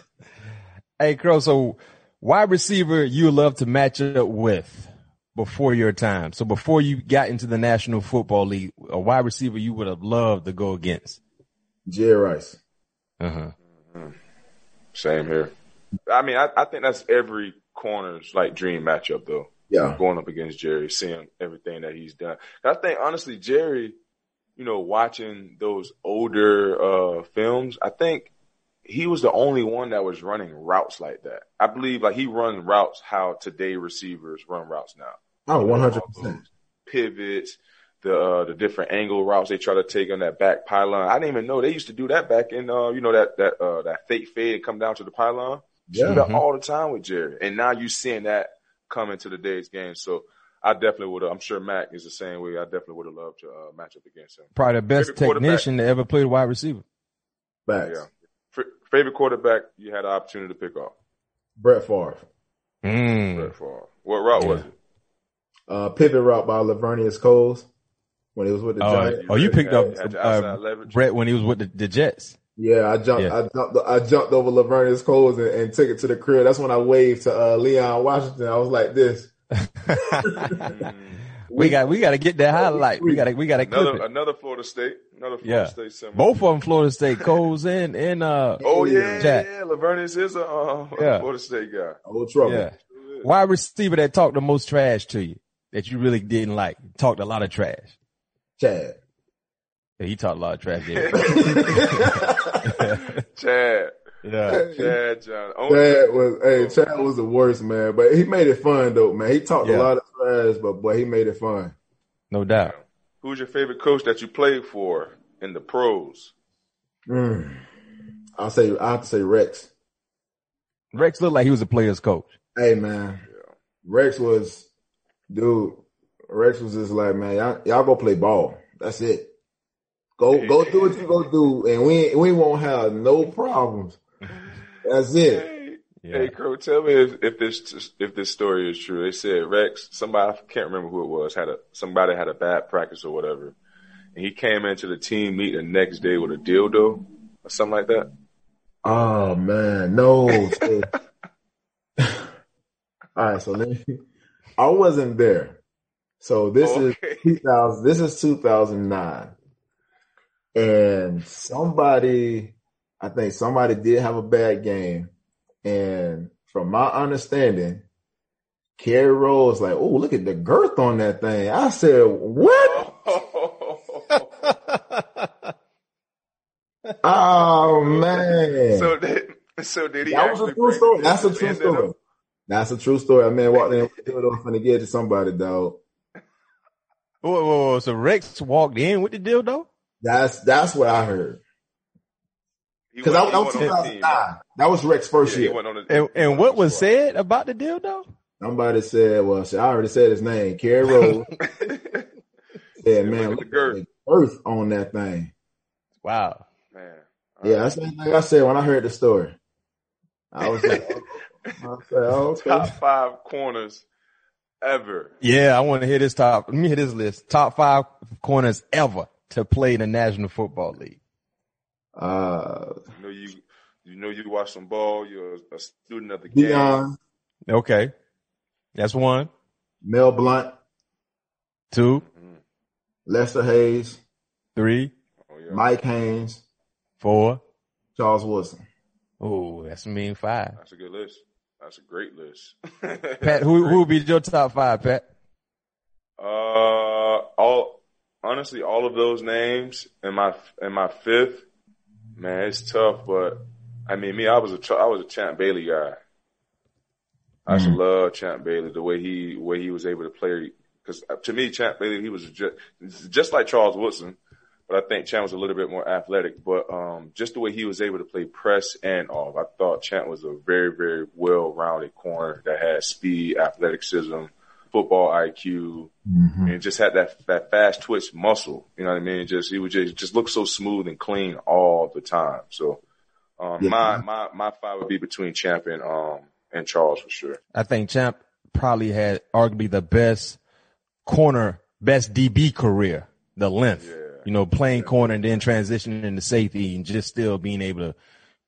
hey, Cro. So wide receiver you love to match up with before your time. So before you got into the National Football League, a wide receiver you would have loved to go against. Jerry Rice. Uh huh. Mm-hmm. Same here. I mean, I, I think that's every corner's like dream matchup though. Yeah. Going up against Jerry, seeing everything that he's done. I think honestly, Jerry, you know, watching those older uh films, I think he was the only one that was running routes like that. I believe like he runs routes how today receivers run routes now. Oh, 100%. Pivots, the uh, the different angle routes they try to take on that back pylon. I didn't even know they used to do that back in uh you know that that uh that fake fade come down to the pylon. Yeah. Do that mm-hmm. all the time with Jerry. And now you're seeing that come into today's game. So I definitely would have. I'm sure Mac is the same way. I definitely would have loved to uh, match up against him. Probably the best technician to ever play the wide receiver. Facts. Yeah favorite quarterback you had an opportunity to pick off? Brett Favre. Mm. Brett Favre. What route yeah. was it? Uh, pivot route by Laveranues Coles when he was with the oh, Giants. Oh, you picked had, up uh, Brett when he was with the, the Jets. Yeah, I jumped. Yeah. I jumped. I jumped over Laveranues Coles and, and, took it to the crib. That's when I waved to uh, Leon Washington. I was like this. we got we got to get that highlight. We got to we got to another another Florida State. Another Florida yeah. State symbol. Both of them Florida State. Coles and and uh. Oh yeah, Jack. yeah. Laveranues is a uh, yeah. Florida State guy. Old trouble. Yeah. Wide receiver that talked the most trash to you that you really didn't like. Talked a lot of trash. Chad. Yeah, he talked a lot of trash. Yeah. Chad. Yeah, Chad John. Chad was hey, Chad was the worst man, but he made it fun though, man. He talked yeah. a lot of trash, but boy, he made it fun. No doubt. Who's your favorite coach that you played for in the pros? Mm. I'll say I have to say Rex. Rex looked like he was a player's coach. Hey man, yeah. Rex was, dude. Rex was just like, man, y'all, y'all go play ball. That's it. Go go do what you go do, and we we won't have no problems. That's it. Yeah. Hey, Cro, tell me if, if this if this story is true. They said Rex, somebody I can't remember who it was, had a somebody had a bad practice or whatever, and he came into the team meet the next day with a dildo or something like that. Oh man, no. All right, so let me, I wasn't there. So this okay. is 2000. This is 2009, and somebody, I think somebody did have a bad game and from my understanding, Kerry Rhodes like, oh, look at the girth on that thing. I said, what? oh man. So did so did he? That was a true story. That's a true story. That's a true story. I mean, walked in with the dildo finna get to somebody, dog. Whoa, whoa, whoa, So Rex walked in with the dildo? That's that's what I heard. Because that, that was 2009. That was Rex's first yeah, year. and, and what was said about the deal though? Somebody said, well, I already said his name, Kerry Rhodes. said, man, look at the girth. on that thing. Wow. Man. yeah, that's like I said when I heard the story. I was like, I said, oh, okay. top five corners ever. Yeah, I want to hear this top. Let me hit this list. Top five corners ever to play in the National Football League. Uh, you know you you know you watch some ball. You're a student of the game. Okay, that's one. Mel Blount. Two. Lester Hayes. Three. Oh, yeah. Mike Haynes. Four. Charles Woodson. Oh, that's a mean five. That's a good list. That's a great list. Pat, who who would be your top five, Pat? Uh, all honestly, all of those names in my in my fifth, man, it's tough. But I mean, me, I was a I was a Champ Bailey guy. I just mm-hmm. love Champ Bailey the way he way he was able to play. Because to me, Champ Bailey, he was just just like Charles Woodson but I think Champ was a little bit more athletic. But um, just the way he was able to play press and off, I thought Champ was a very, very well-rounded corner that had speed, athleticism, football IQ, mm-hmm. and just had that that fast twitch muscle. You know what I mean? Just he would just just look so smooth and clean all the time. So um, yeah. my my my five would be between Champ and um and Charles for sure. I think Champ probably had arguably the best corner, best DB career, the length. Yeah you know, playing corner and then transitioning into safety and just still being able to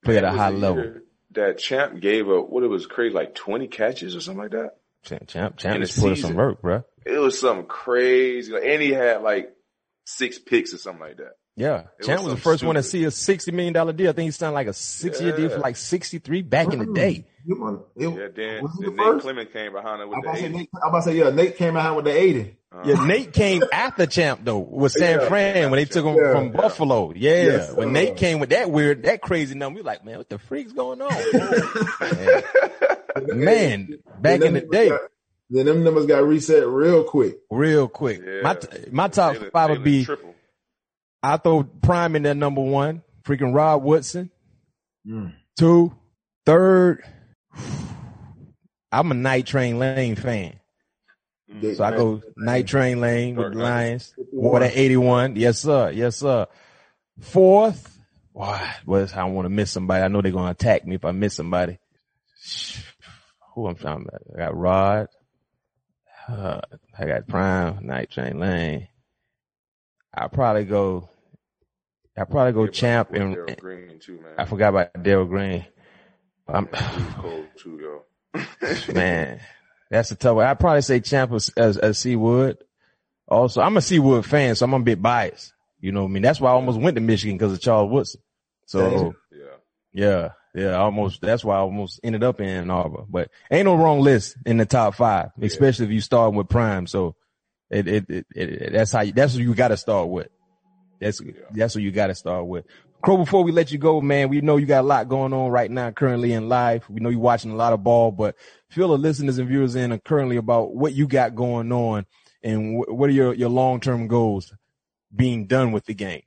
play at a high level. That Champ gave up what it was crazy, like 20 catches or something like that. Champ, Champ, Champ just put some work, bro. It was something crazy. and he had like six picks or something like that. Yeah. It Champ was, was the first stupid. one to see a $60 million deal. I think he signed like a six year deal for like 63 back in the day. It, yeah, then, then Nate Clement came behind it with the 80. Nate, I'm about to say, yeah, Nate came out with the 80. Uh, yeah, Nate came after Champ though with San yeah, Fran when they took him yeah, from yeah. Buffalo. Yeah, yes, when uh, Nate came with that weird, that crazy number, we like, man, what the freak's going on? man. man, back in the day. Got, then them numbers got reset real quick. Real quick. My my top Taylor, five would be. Triple. I throw Prime in that number one. Freaking Rod Woodson. Mm. Two. Third. I'm a Night Train Lane fan. Mm-hmm. So I go Night Train Lane with the Lions. More than 81. Yes, sir. Yes, sir. Fourth. Why? Well, I don't want to miss somebody. I know they're going to attack me if I miss somebody. Who I'm talking about? I got Rod. Uh, I got Prime, Night Train Lane. I'll probably go. I probably go Champ and too, man. I forgot about Darrell Green. I'm cold too, yo. man, that's a tough one. I'd probably say Champ as, as, as C-Wood. Also, I'm a C-Wood fan, so I'm a bit biased. You know what I mean? That's why I almost went to Michigan because of Charles Woodson. So, yeah, yeah, yeah, almost, that's why I almost ended up in Ann Arbor, but ain't no wrong list in the top five, especially yeah. if you start with Prime. So it, it, it, it that's how you, that's what you got to start with. That's, yeah. that's what you got to start with. Cro, before we let you go, man, we know you got a lot going on right now currently in life. We know you're watching a lot of ball, but fill the listeners and viewers in currently about what you got going on and what are your, your long-term goals being done with the game.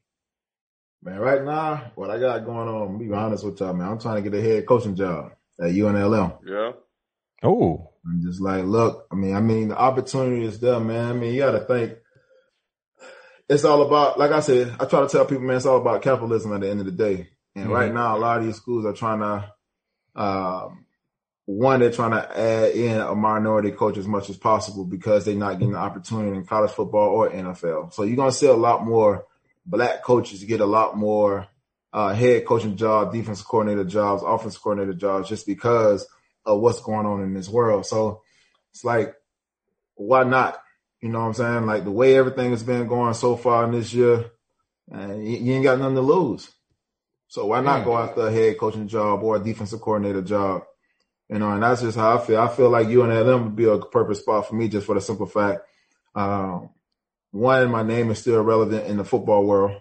Man, right now, what I got going on, be honest with y'all, man, I'm trying to get a head coaching job at UNLM. Yeah. Oh. I'm just like, look, I mean, I mean, the opportunity is there, man. I mean, you got to think it's all about, like I said, I try to tell people, man, it's all about capitalism at the end of the day. And mm-hmm. right now, a lot of these schools are trying to, um, one, they're trying to add in a minority coach as much as possible because they're not getting the opportunity in college football or NFL. So you're going to see a lot more black coaches get a lot more uh, head coaching jobs, defensive coordinator jobs, offensive coordinator jobs, just because of what's going on in this world. So it's like, why not? You know what I'm saying? Like the way everything has been going so far in this year, and you ain't got nothing to lose. So why not go after a head coaching job or a defensive coordinator job? You know, and that's just how I feel. I feel like UNLM would be a perfect spot for me just for the simple fact, um, one, my name is still relevant in the football world.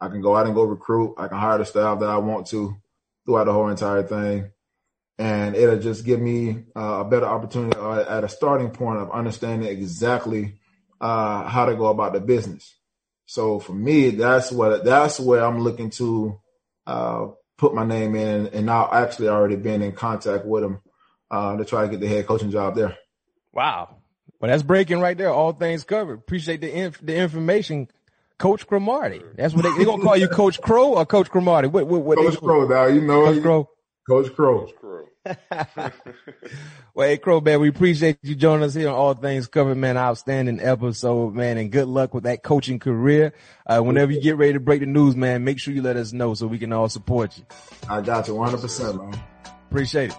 I can go out and go recruit. I can hire the staff that I want to throughout the whole entire thing and it'll just give me uh, a better opportunity uh, at a starting point of understanding exactly uh, how to go about the business. So for me, that's what that's where I'm looking to uh, put my name in, and now actually already been in contact with them uh, to try to get the head coaching job there. Wow, well that's breaking right there. All things covered. Appreciate the inf- the information. Coach Cromartie. That's what they, they gonna call you, Coach Cro or Coach Cromartie. What, what, what Coach Cro, now you know. Coach Cro. Coach Cro. Coach Cro. well, hey, Cro, man, we appreciate you joining us here on All Things Covered, man. Outstanding episode, man, and good luck with that coaching career. Uh, whenever you get ready to break the news, man, make sure you let us know so we can all support you. I got you 100%, man. Appreciate it.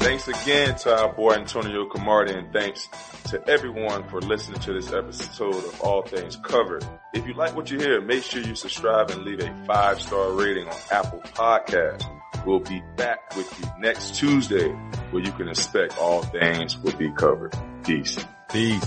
Thanks again to our boy Antonio Cromartie and thanks to everyone for listening to this episode of All Things Covered. If you like what you hear, make sure you subscribe and leave a five star rating on Apple Podcast. We'll be back with you next Tuesday where you can expect all things will be covered. Peace. Peace.